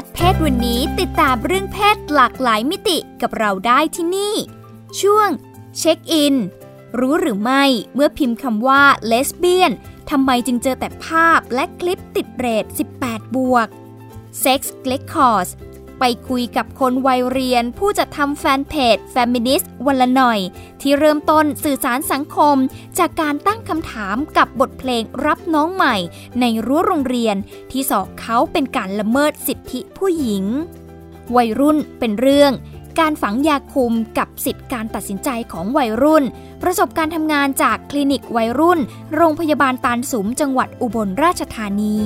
กัดเพศวันนี้ติดตามเรื่องเพศหลากหลายมิติกับเราได้ที่นี่ ช่วง เช็คอิน รู้หรือไม่เมื่อพิมพ์คำว่าเลสเบี้ยนทำไมจึงเจอแต่ภาพและคลิปติดเรท 18 บวก Sex l e c o r s ไปคุยกับคนวัยเรียน ผู้จะทำแฟนเพจ Feminist วันละหน่อย ที่เริ่มต้นสื่อสารสังคม จากการตั้งคำถามกับบทเพลงรับน้องใหม่ ในรั้วโรงเรียน ที่สอกเขาเป็นการละเมิดสิทธิผู้หญิง วัยรุ่นเป็นเรื่องการฝังยาคุมกับสิทธิการตัดสินใจของวัยรุ่น ประสบการณ์ทำงานจากคลินิกวัยรุ่น โรงพยาบาลตาลสุมจังหวัดอุบลราชธานี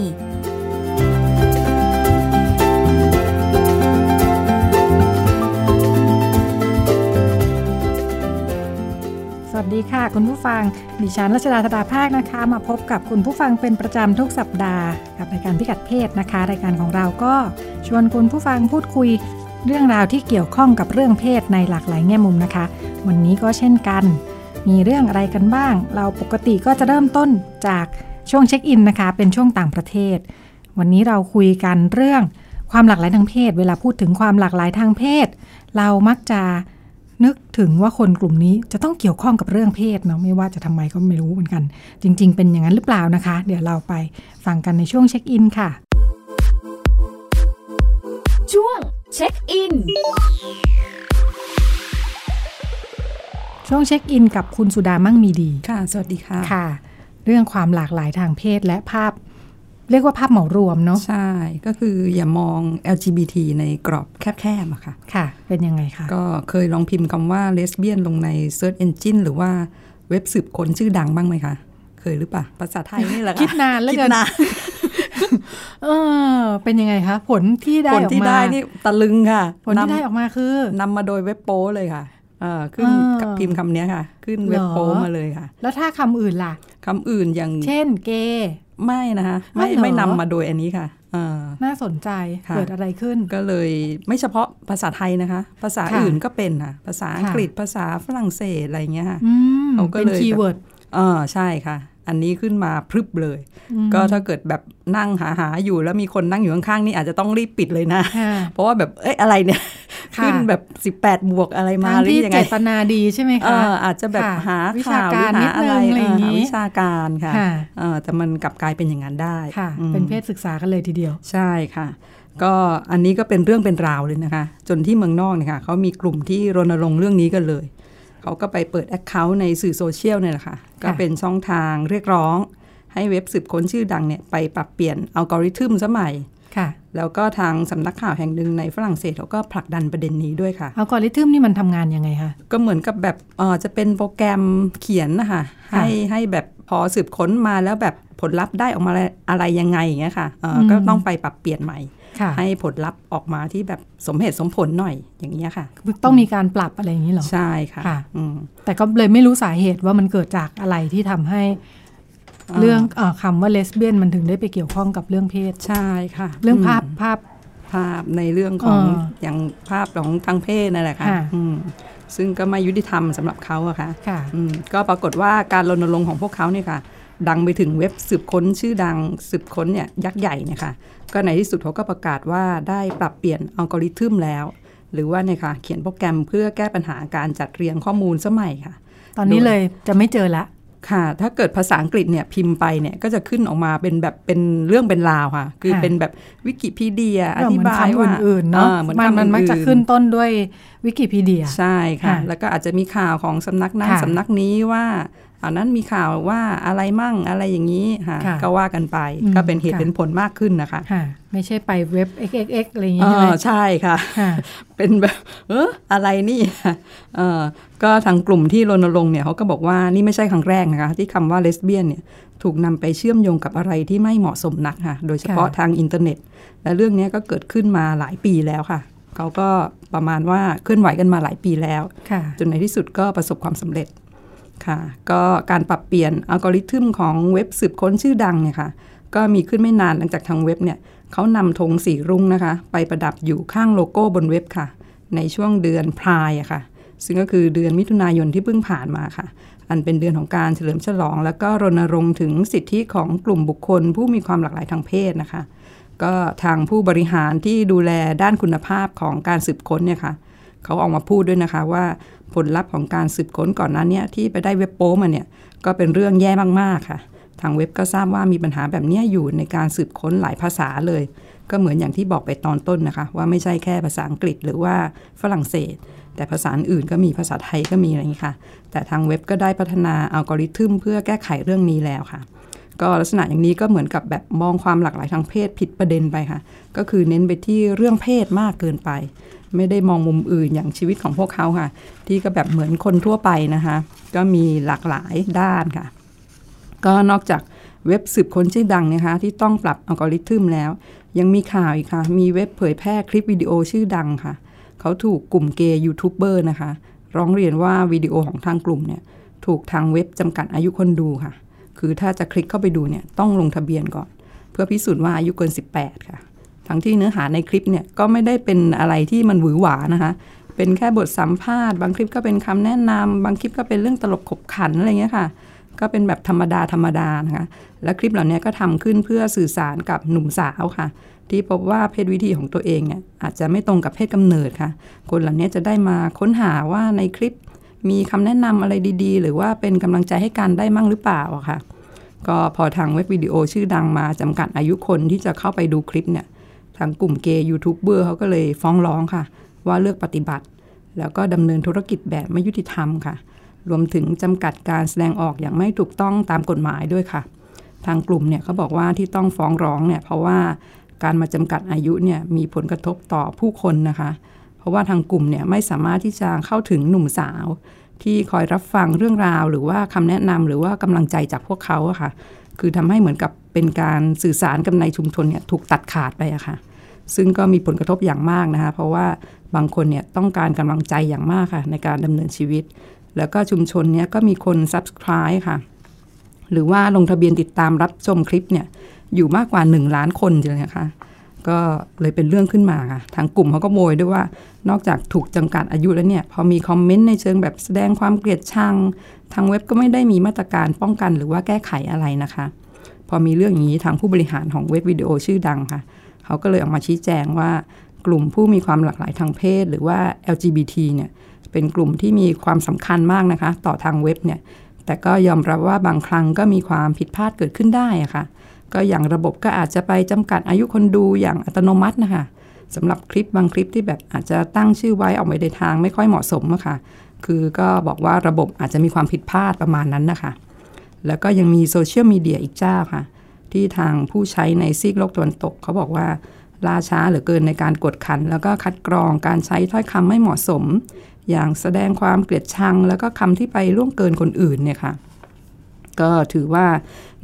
วัสดีค่ะ คุณผู้ฟัง ดิฉันรัชดาธดาภาคนะคะ มาพบกับคุณผู้ฟังเป็นประจำทุกสัปดาห์กับรายการพิกัดเพศนะคะ รายการของเราก็ชวนคุณผู้ฟังพูดคุยเรื่องราวที่เกี่ยวข้องกับเรื่องเพศในหลากหลายแง่มุมนะคะ วันนี้ก็เช่นกัน มีเรื่องอะไรกันบ้าง เราปกติก็จะเริ่มต้นจากช่วงเช็คอินนะคะ เป็นช่วงต่างประเทศ วันนี้เราคุยกันเรื่องความหลากหลายทางเพศ เวลาพูดถึงความหลากหลายทางเพศ เรามักจะ นึกถึงว่าคนกลุ่มนี้จะต้องเกี่ยวข้องกับเรื่องเพศเนาะไม่ว่าจะทำไมก็ไม่รู้เหมือนกัน จริง ๆ เป็นอย่างนั้นหรือเปล่านะคะ เดี๋ยวเราไปฟังกันในช่วงเช็คอินค่ะ ช่วงเช็คอินช่วงเช็คอินกับคุณสุดามั่งมีดี ค่ะ สวัสดีค่ะ ค่ะ เรื่องความหลากหลายทางเพศและภาพ เรียกว่าภาพเหมารวมเนาะใช่ ก็คืออย่ามอง LGBT ในกรอบแคบๆอะค่ะ ค่ะ เป็นยังไงคะ ก็เคยลองพิมพ์คำว่าเลสเบี้ยนลงใน Search Engine หรือว่าเว็บสืบค้นชื่อดังบ้างไหมคะ เคยหรือเปล่า ภาษาไทยนี่แหละค่ะคิดนานแล้วคิดกันนานเออเป็นยังไงคะ ผลที่ได้ผลออกที่มาได้นี่ตะลึงค่ะ ผลที่ได้ออกมาคือนำมาโดยเว็บโป้เลยค่ะเออ ขึ้นอ่ากับพิมพ์คำเนี้ยค่ะ ขึ้นเว็บโป้เหรอมาเลยค่ะ แล้วถ้าคำอื่นล่ะคำอื่นอย่าง เช่นเกย์ไม่นะคะไม่อ้าวเหรอไม่นำมาโดยอันนี้ค่ะเออน่าสนใจค่ะเกิดอะไรขึ้น ก็เลยไม่เฉพาะภาษาไทยนะคะ ภาษาค่ะอื่นก็เป็นค่ะ ภาษาอังกฤษค่ะภาษาฝรั่งเศสอะไรอย่างเงี้ยค่ะอืมเขาก็เป็นเลยคีย์เวิร์ดเออใช่ค่ะ อันนี้ขึ้นมาพรึบเลย ก็ถ้าเกิดแบบนั่งหาหาอยู่แล้วมีคนนั่งอยู่ข้างๆนี่อาจจะต้องรีบปิดเลยนะค่ะเพราะว่าแบบเอ้ยอะไรเนี่ยค่ะขึ้นแบบ 18 บวกอะไรมาทางหรืที่อยังเจไงตนาดีใช่ไหมเอคะออาจจะแบบค่ะหาวิชาข่าวหการรือนิหาดอะนึไรงอะไรอย่างเออหานี้วิชาการค่ะค่ะเออแต่มันกลับกลายเป็นอย่างนั้นได้ค่ะอืมเป็นเพศศึกษากันเลยทีเดียว ใช่ค่ะก็อันนี้ก็เป็นเรื่องเป็นราวเลยนะคะ จนที่เมืองนอกเนี่ยค่ะเขามีกลุ่มที่รณรงค์เรื่องนี้กันเลย เขาก็ไปเปิด account ในสื่อโซเชียลเนี่ยแหละค่ะ ก็เป็นช่องทางเรียกร้อง ให้เว็บสืบค้นชื่อดังเนี่ยไปปรับเปลี่ยนอัลกอริทึมสมัยค่ะ แล้วก็ทางสำนักข่าวแห่งหนึ่งในฝรั่งเศสเขาก็ผลักดันประเด็นนี้ด้วยค่ะอัลกอริทึมนี่มันทำงานยังไงคะ ก็เหมือนกับแบบเออจะเป็นโปรแกรมเขียนนะคะค่ะให้ให้แบบพอสืบค้นมาแล้วแบบผลลัพธ์ได้ออกมาอะไรยังไงอย่างเงี้ยค่ะเอออมก็ต้องไปปรับเปลี่ยนใหม่ค่ะ ให้ผลลัพธ์ออกมาที่แบบสมเหตุสมผลหน่อยอย่างเงี้ยค่ะ ต้องมีการปรับอะไรอย่างนี้เหรอ ใช่ค่ะค่ะอืมแต่ก็เลยไม่รู้สาเหตุว่ามันเกิดจากอะไรที่ทำให้อ่าเรื่องเออคำว่าเลสเบี้ยนมันถึงได้ไปเกี่ยวข้องกับเรื่องเพศใช่ค่ะ เรื่องภาพมภาพภาพในเรื่องของอ่าอย่างภาพของทางเพศนั่นแหละค่ะค่ะอืมซึ่งก็ไม่ยุติธรรมสำหรับเขาอะค่ะค่ะอืมก็ปรากฏว่าการรณรงค์ของพวกเขาเนี่ยค่ะ ดังไปถึงเว็บสืบค้นชื่อดังสืบค้นเนี่ยยักษ์ใหญ่เนี่ยค่ะ ก็ในที่สุดเขาก็ประกาศว่าได้ปรับเปลี่ยนอัลกอริทึมแล้ว หรือว่าเนี่ยค่ะเขียนโปรแกรมเพื่อแก้ปัญหาการจัดเรียงข้อมูลสมัยค่ะ ตอนนี้เลยจะไม่เจอละค่ะ ถ้าเกิดภาษาอังกฤษเนี่ยพิมพ์ไปเนี่ยก็จะขึ้นออกมาเป็นแบบเป็นเรื่องเป็นราวค่ะ คือค่ะเป็นแบบวิกิพีเดียอเหธิมือนบายคำว่าอื่นๆเนาะออเหมือนมันคำมันมักจะอื่ขึ้นต้นด้วยวิกิพีเดีย ใช่ค่ะค่ะ แล้วก็อาจจะมีข่าวของสำนักนั้นค่ะสำนักนี้ว่า อันนั้นมีข่าวว่าอะไรมั่งอะไรอย่างนี้ค่ะค่ะก็ว่ากันไปอืมก็เป็นเหตุค่ะเป็นผลมากขึ้นนะคะค่ะไม่ใช่ไปเว็บ xxx อะไรอย่างเองี้ใช่ไหมอใช่ค่ะค่ะ เป็นแบบเอออะไรนี่เออก็ทางกลุ่มที่รณรงค์เนี่ยเขาก็บอกว่านี่ไม่ใช่ครั้งแรกนะคะ ที่คำว่าเลสเบี้ยนเนี่ยถูกนำไปเชื่อมโยงกับอะไรที่ไม่เหมาะสมนักค่ะ โดยเฉพาะค่ะทางอินเทอร์เน็ต และเรื่องเนี้ยก็เกิดขึ้นมาหลายปีแล้วค่ะเขาก็ประมาณว่าเคลื่อนไหวกันมาหลายปีแล้วค่ะจนในที่สุดก็ประสบความสำเร็จ ค่ะ ก็การปรับเปลี่ยนอัลกอริทึมของเว็บสืบค้นชื่อดังเนี่ยค่ะ ก็มีขึ้นไม่นานหลังจากทางเว็บเนี่ยเขานำธงสีรุ้งนะคะ ไปประดับอยู่ข้างโลโก้บนเว็บค่ะ ในช่วงเดือนพายอะค่ะ ซึ่งก็คือเดือนมิถุนายนที่เพิ่งผ่านมาค่ะ อันเป็นเดือนของการเฉลิมฉลอง แล้วก็รณรงค์ถึงสิทธิของกลุ่มบุคคล ผู้มีความหลากหลายทางเพศนะคะ ก็ทางผู้บริหารที่ดูแลด้านคุณภาพของการสืบค้นเนี่ยค่ะ เขาออกมาพูดด้วยนะคะว่าผลลัพธ์ของการสืบค้นก่อนนั้นเนี่ยที่ไปได้เว็บโป้มาเนี่ยก็เป็นเรื่องแย่มากๆค่ะ ทางเว็บก็ทราบว่ามีปัญหาแบบเนี้ยอยู่ในการสืบค้นหลายภาษาเลย ก็เหมือนอย่างที่บอกไปตอนต้นนะคะ ว่าไม่ใช่แค่ภาษาอังกฤษหรือว่าฝรั่งเศส แต่ภาษาอื่นก็มีภาษาไทยก็มีอะไรอย่างนี้ค่ะ แต่ทางเว็บก็ได้พัฒนาอัลกอริทึมเพื่อแก้ไขเรื่องนี้แล้วค่ะก็ลักษณะอย่างนี้ก็เหมือนกับแบบมองความหลากหลายทางเพศผิดประเด็นไปค่ะ ก็คือเน้นไปที่เรื่องเพศมากเกินไป ไม่ได้มองมุมอื่นอย่างชีวิตของพวกเขาค่ะ ที่ก็แบบเหมือนคนทั่วไปนะคะ ก็มีหลากหลายด้านค่ะ ก็นอกจากเว็บสืบค้นชื่อดังนะคะ ที่ต้องปรับอัลกอริทึมแล้ว ยังมีข่าวอีกค่ะ มีเว็บเผยแพร่คลิปวิดีโอชื่อดังค่ะ เขาถูกกลุ่มเกย์ยูทูบเบอร์นะคะ ร้องเรียนว่าวิดีโอของทางกลุ่มเนี่ยถูกทางเว็บจำกัดอายุคนดูค่ะ คือถ้าจะคลิกเข้าไปดูเนี่ยต้องลงทะเบียนก่อน เพื่อพิสูจน์ว่าอายุเกิน 18 ค่ะ ทั้งที่เนื้อหาในคลิปเนี่ยก็ไม่ได้เป็นอะไรที่มันหวือหวานะคะ เป็นแค่บทสัมภาษณ์ บางคลิปก็เป็นคำแนะนำบางคลิปก็เป็นเรื่องตลกขบขันอะไรเงี้ยค่ะ ก็เป็นแบบธรรมดาธรรมดานะคะ และคลิปเหล่านี้ก็ทำขึ้นเพื่อสื่อสารกับหนุ่มสาวค่ะ ที่พบว่าเพศวิธีของตัวเองเนี่ยอาจจะไม่ตรงกับเพศกำเนิดค่ะ คนเหล่านี้จะได้มาค้นหาว่าในคลิปมีคำแนะนำอะไรดีๆ หรือว่าเป็นกำลังใจให้กันได้มั่งหรือเปล่าอะค่ะ ก็พอทางเว็บวิดีโอชื่อดังมาจำกัดอายุคนที่จะเข้าไปดูคลิปเนี่ย ทางกลุ่มเกย์ยูทูบเบอร์เขาก็เลยฟ้องร้องค่ะ ว่าเลือกปฏิบัติ แล้วก็ดำเนินธุรกิจแบบไม่ยุติธรรมค่ะ รวมถึงจำกัดการแสดงออกอย่างไม่ถูกต้องตามกฎหมายด้วยค่ะ ทางกลุ่มเนี่ยเขาบอกว่าที่ต้องฟ้องร้องเนี่ยเพราะว่าการมาจำกัดอายุเนี่ยมีผลกระทบต่อผู้คนนะคะ เพราะว่าทางกลุ่มเนี่ยไม่สามารถที่จะเข้าถึงหนุ่มสาว ที่คอยรับฟังเรื่องราว หรือว่าคำแนะนำหรือว่ากำลังใจจากพวกเขาอะค่ะ คือทำให้เหมือนกับเป็นการสื่อสารกับในชุมชนเนี่ยถูกตัดขาดไปอะค่ะ ซึ่งก็มีผลกระทบอย่างมากนะคะ เพราะว่าบางคนเนี่ยต้องการกำลังใจอย่างมากค่ะ ในการดำเนินชีวิต แล้วก็ชุมชนเนี่ยก็มีคน subscribe ค่ะ หรือว่าลงทะเบียนติดตามรับชมคลิปเนี่ยอยู่มากกว่า 1 ล้านคนเลยนะคะ ก็เลยเป็นเรื่องขึ้นมาค่ะทางกลุ่มเขาก็โวยด้วยว่านอกจากถูกจำกัดอายุแล้วเนี่ย พอมีคอมเมนต์ในเชิงแบบแสดงความเกลียดชัง ทางเว็บก็ไม่ได้มีมาตรการป้องกันหรือว่าแก้ไขอะไรนะคะ พอมีเรื่องอย่างนี้ทางผู้บริหารของเว็บวิดีโอชื่อดังค่ะ เขาก็เลยออกมาชี้แจงว่ากลุ่มผู้มีความหลากหลายทางเพศ หรือว่า LGBT เนี่ยเป็นกลุ่มที่มีความสำคัญมากนะคะ ต่อทางเว็บเนี่ยแต่ก็ยอมรับว่าบางครั้งก็มีความผิดพลาดเกิดขึ้นได้ะค่ะ ก็อย่างระบบก็อาจจะไปจำกัดอายุคนดูอย่างอัตโนมัตินะคะสำหรับคลิปบางคลิปที่แบบอาจจะตั้งชื่อไว้ออกไปในทางไม่ค่อยเหมาะสมอะค่ะคือก็บอกว่าระบบอาจจะมีความผิดพลาดประมาณนั้นนะคะ แล้วก็ยังมีโซเชียลมีเดียอีกเจ้าค่ะ ที่ทางผู้ใช้ในซีกโลกตะวันตก เขาบอกว่าล่าช้าเหลือเกินในการกดขัน แล้วก็คัดกรองการใช้ถ้อยคำไม่เหมาะสม อย่างแสดงความเกลียดชัง แล้วก็คำที่ไปล่วงเกินคนอื่นเนี่ยค่ะ ก็ถือว่า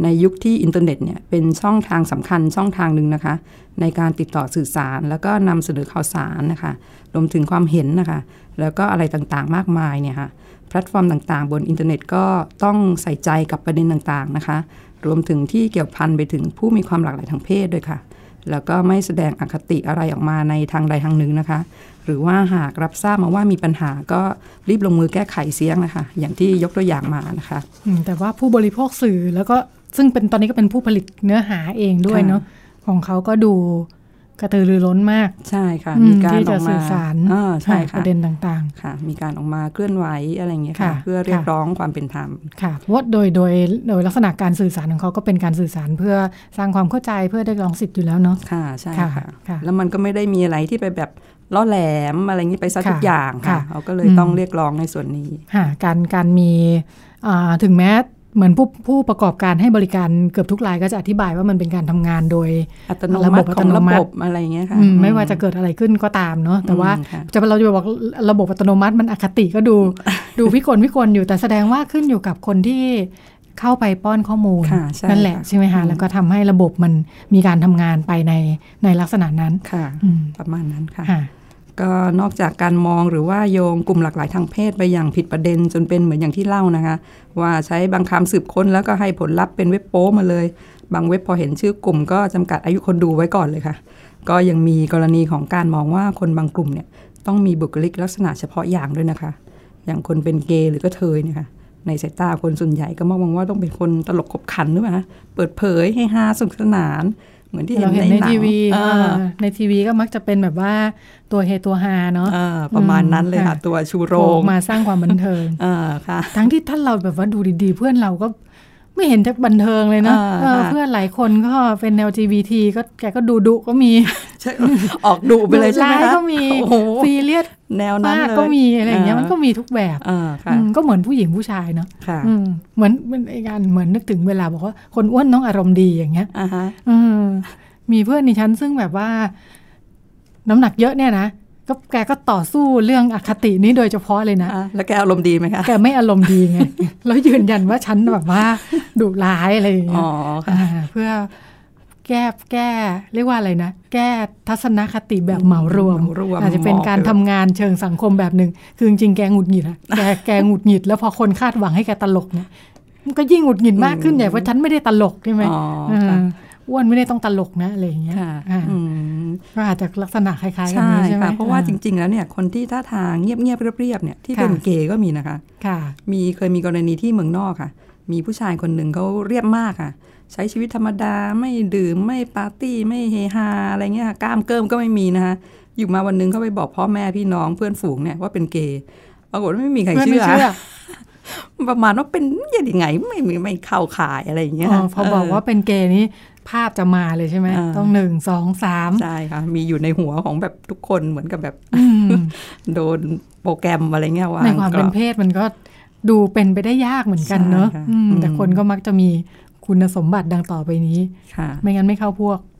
ในยุคที่อินเทอร์เน็ตเนี่ยเป็นช่องทางสำคัญช่องทางหนึ่งนะคะ ในการติดต่อสื่อสาร แล้วก็นำเสนอข่าวสารนะคะรวมถึงความเห็นนะคะ แล้วก็อะไรต่างๆมากมายเนี่ยค่ะแพลตฟอร์มต่างๆ บนอินเทอร์เน็ตก็ต้องใส่ใจกับประเด็นต่างๆนะคะ รวมถึงที่เกี่ยวพันไปถึงผู้มีความหลากหลายทางเพศด้วยค่ะ แล้วก็ไม่แสดงอคติอะไรออกมาในทางใดทางหนึ่งนะคะ หรือว่าหากรับทราบมาว่ามีปัญหาก็รีบลงมือแก้ไขเสียงนะคะ อย่างที่ยกตัวอย่างมานะคะอืมแต่ว่าผู้บริโภคสื่อแล้วก็ซึ่งเป็นตอนนี้ก็เป็นผู้ผลิตเนื้อหาเองด้วยค่ะเนาะของเขาก็ดู กระตือรือร้นมาก ใช่ค่ะอืมีการที่อจะอกมาสื่อสารอ่าใช่ปค่ะระเด็นต่างค่ะ มีการออกมาเคลื่อนไหวอะไรอย่างเงี้ยค่ะค่ะ เพื่อเรียกค่ะร้องความเป็นธรรมๆค่ะเพราะว่าโดยโดยโดยลักษณะการสื่อสารของเขาก็เป็นการสื่อสารเพื่อสร้างความเข้าใจเพื่อได้ร้องสิทธิ์อยู่แล้วเนาะค่ะใช่ค่ะค่ะค่ะแล้วมันก็ไม่ได้มีอะไรที่ไปแบบล่อแหลมอะไรอย่างนี้ไปซะค่ะทุกอย่างค่ะค่ะเขาก็เลยอืมต้องเรียกร้องในส่วนนี้ค่ะการการมีอ่าถึงแม้ เหมือนผู้ผู้ประกอบการให้บริการเกือบทุกรายก็จะอธิบายว่ามันเป็นการทำงานโดยอัตโนระมับบติอัขตองโนระมับติบอะไรอย่างเงี้ยค่ะอืมอืไม่ว่าจะเกิดอะไรขึ้นก็ตามเนาะแต่ว่าอืมค่ะจะเราจะบอกระบบอัตโนมัติมันอคติก็ดูดูพิกลพิกลอยู่แต่แสดงว่าขึ้นอยู่กับคนที่เข้าไปป้อนข้อมูลค่ะใช่นั่นแหละค่ะใช่ไหมคะอืมแล้วก็ทำให้ระบบมันมีการทำงานไปในในลักษณะนั้นค่ะอืมประมาณนั้นค่ะค่ะ ก็นอกจากการมองหรือว่าโยงกลุ่มหลากหลายทางเพศไปอย่างผิดประเด็นจนเป็นเหมือนอย่างที่เล่านะคะ ว่าใช้บางคำสืบค้นแล้วก็ให้ผลลัพธ์เป็นเว็บโป้มาเลย บางเว็บพอเห็นชื่อกลุ่มก็จำกัดอายุคนดูไว้ก่อนเลยค่ะ ก็ยังมีกรณีของการมองว่าคนบางกลุ่มเนี่ยต้องมีบุคลิกลักษณะเฉพาะอย่างด้วยนะคะ อย่างคนเป็นเกย์หรือก็เทยเนี่ยค่ะในสายตาคนส่วนใหญ่ก็มองว่าต้องเป็นคนตลกขบขันหรือเปล่าเปิดเผยให้ฮาสนุกสนาน เหมือนที่เห็นเราเห็นในในหนังทีวีอ่าเออในทีวีก็มักจะเป็นแบบว่าตัวเฮตัวฮาเนาะอ่าประมาณนั้นเลยค่ะค่ะตัวชูโรโผล่งมาสร้างความบันเทิงอ่าค่ะ ทั้งที่ท่านเราแบบว่าดูดีๆ เพื่อนเราก็ ไม่เห็นจะบันเทิงเลยนะอ่าเออค่ะเพื่อนหลายคนก็เป็น LGBT ก็แกก็ดูดุก็มีใช่ออกดุไปเลยใช่ไหมร้ายคะก็มีโอ้โหซีเรียสแนวนั้นมากเลยก็มีอะไรอย่างเงี้ยมันก็มีทุกแบบอ่าค่ะอืมก็เหมือนผู้หญิงผู้ชายเนาะค่ะอืมเหมือนเป็นไอ้การเหมือนนึกถึงเวลาบอกว่าคนอ้วนน้องอารมณ์ดีอย่างเงี้ยอ่าฮะอืมมีเพื่อนในชั้นซึ่งแบบว่า น้ำหนักเยอะเนี่ยนะ ก็แกก็ต่อสู้เรื่องอคตินี้โดยเฉพาะเลยนะอ่าแล้วแกอารมณ์ดีไหมคะ แกไม่อารมณ์ดีไง แล้วยืนยันว่าฉันแบบว่าดุร้ายอะไรอย่างเงี้อ๋ยอค่ะาเพื่อแก้แก้เรียกว่าอะไรนะ แก้ทัศนคติแบบเหมารวมเหมารวมอาจจะเป็นการทำงานเชิงสังคมแบบหนึ่งคือจริงๆแกหงุดหงิดอะแกแกหงุดหงิดแล้วพอคนคาดหวังให้แกตลกเนี่ยมันก็ยิ่งหงุดหงิดมากขึ้นใหญ่เพราะฉันไม่ได้ตลกใช่ไหม อ๋อเออค่ะอ้วนไม่ได้ต้องตลกนะอะไรอย่างเงี้ยค่ะอ่าอืมก็อาจจะลักษณะคล้ายๆกันใช่นี้ใช่ไหมค่ะเพราะว่าอ่จริง ๆ แล้วเนี่ยคนที่ท่าทางเงียบๆเรียบๆเนี่ยที่เป็นค่ะเกย์ก็มีนะคะค่ะมีเคยมีกรณีที่เมืองนอกค่ะ มีผู้ชายคนหนึ่งเขาเรียบมากค่ะ ใช้ชีวิตธรรมดาไม่ดื่มไม่ปาร์ตี้ไม่เฮฮาอะไรเงี้ยค่ะกล้ามเกิมก็ไม่มีนะคะอยู่มาวันหนึงเขาไปบอกพ่อแม่พี่น้องเพื่อนฝูงเนี่ยว่าเป็นเกย์ปรากฏว่าไม่มีใครเพื่อนเชื่ไม่อเชื่อประมาณว่าเป็นยังไงไม่ไม่ไม่เข้าข่ายอะไรอย่างเงี้ยอ๋อพอบอกว่าเป็นเกย์นี่ ภาพจะมาเลยใช่ไหมอ่าต้องหนึ่งสองสามใช่ค่ะ มีอยู่ในหัวของแบบทุกคนเหมือนกับแบบอืมโดนโปรแกรมอะไรเงี้ยวางในความเป็นกรอบเพศมันก็ดูเป็นไปได้ยากเหมือนกันเนอะใช่ค่ะอืมอืมแต่คนก็มักจะมีคุณสมบัติดังต่อไปนี้ค่ะไม่งั้นไม่เข้าพวกค่ะ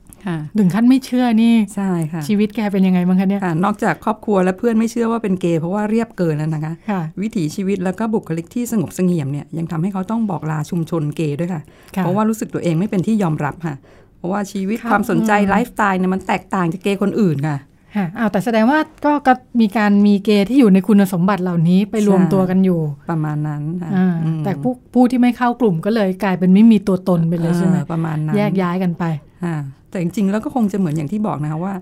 ถึงขั้นไม่เชื่อนี่ใช่ค่ะชีวิตแกเป็นยังไงบ้างคะเนี่ยค่ะนอกจากครอบครัวและเพื่อนไม่เชื่อว่าเป็นเกย์เพราะว่าเรียบเกินแล้วนะคะค่ะวิถีชีวิตแล้วก็บุคลิกที่สงบเสงี่ยมเนี่ยยังทำให้เขาต้องบอกลาชุมชนเกย์ด้วยค่ะค่ะ เพราะว่ารู้สึกตัวเองไม่เป็นที่ยอมรับค่ะ เพราะว่าชีวิตครับความสนใจอืมไลฟ์สไตล์เนี่ยมันแตกต่างจากเกย์คนอื่นค่ะค่ะอ้าวแต่แสดงว่าก็ก็มีการมีเกย์ที่อยู่ในคุณสมบัติเหล่านี้ไปรวมใช่ตัวกันอยู่ประมาณนั้นค่ะอ่าอืมแต่ผู้ผู้ที่ไม่เข้ากลุ่มก็เลยกลายเป็นไม่มีตัวตนไปเลยใช่ไหมออประมาณนั้นแยกย้ายกันไปอ่า แต่จริงๆแล้วก็คงจะเหมือนอย่างที่บอกนะคะว่า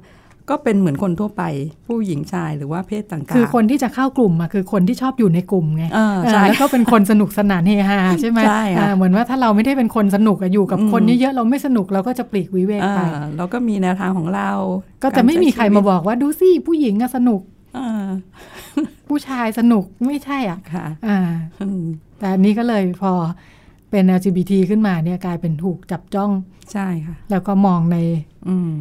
ก็เป็นเหมือนคนทั่วไปผู้หญิงชายหรือว่าเพศต่างๆ คือคนที่จะเข้ากลุ่มอะคือคนที่ชอบอยู่ในกลุ่มไงเออเออใช่แล้วก็เป็นคนสนุกสนานเฮฮาใช่ไหมใช่ค่ะอ่าเหมือนว่าถ้าเราไม่ได้เป็นคนสนุกอะอยู่กับอืมคนเยอะๆเราไม่สนุกเราก็จะปลีกวิเวกอ่าไปเราก็มีแนวทางของเรา ก็จะไม่มีใครมาบอกว่าดูสิผู้หญิงอะสนุกอ่าผู้ชายสนุกไม่ใช่อะค่ะอ่าอืมแต่อันนี้ก็เลยพอ เป็น LGBT ขึ้นมาเนี่ยกลายเป็นถูกจับจ้อง ใช่ค่ะ แล้วก็มองใน อืม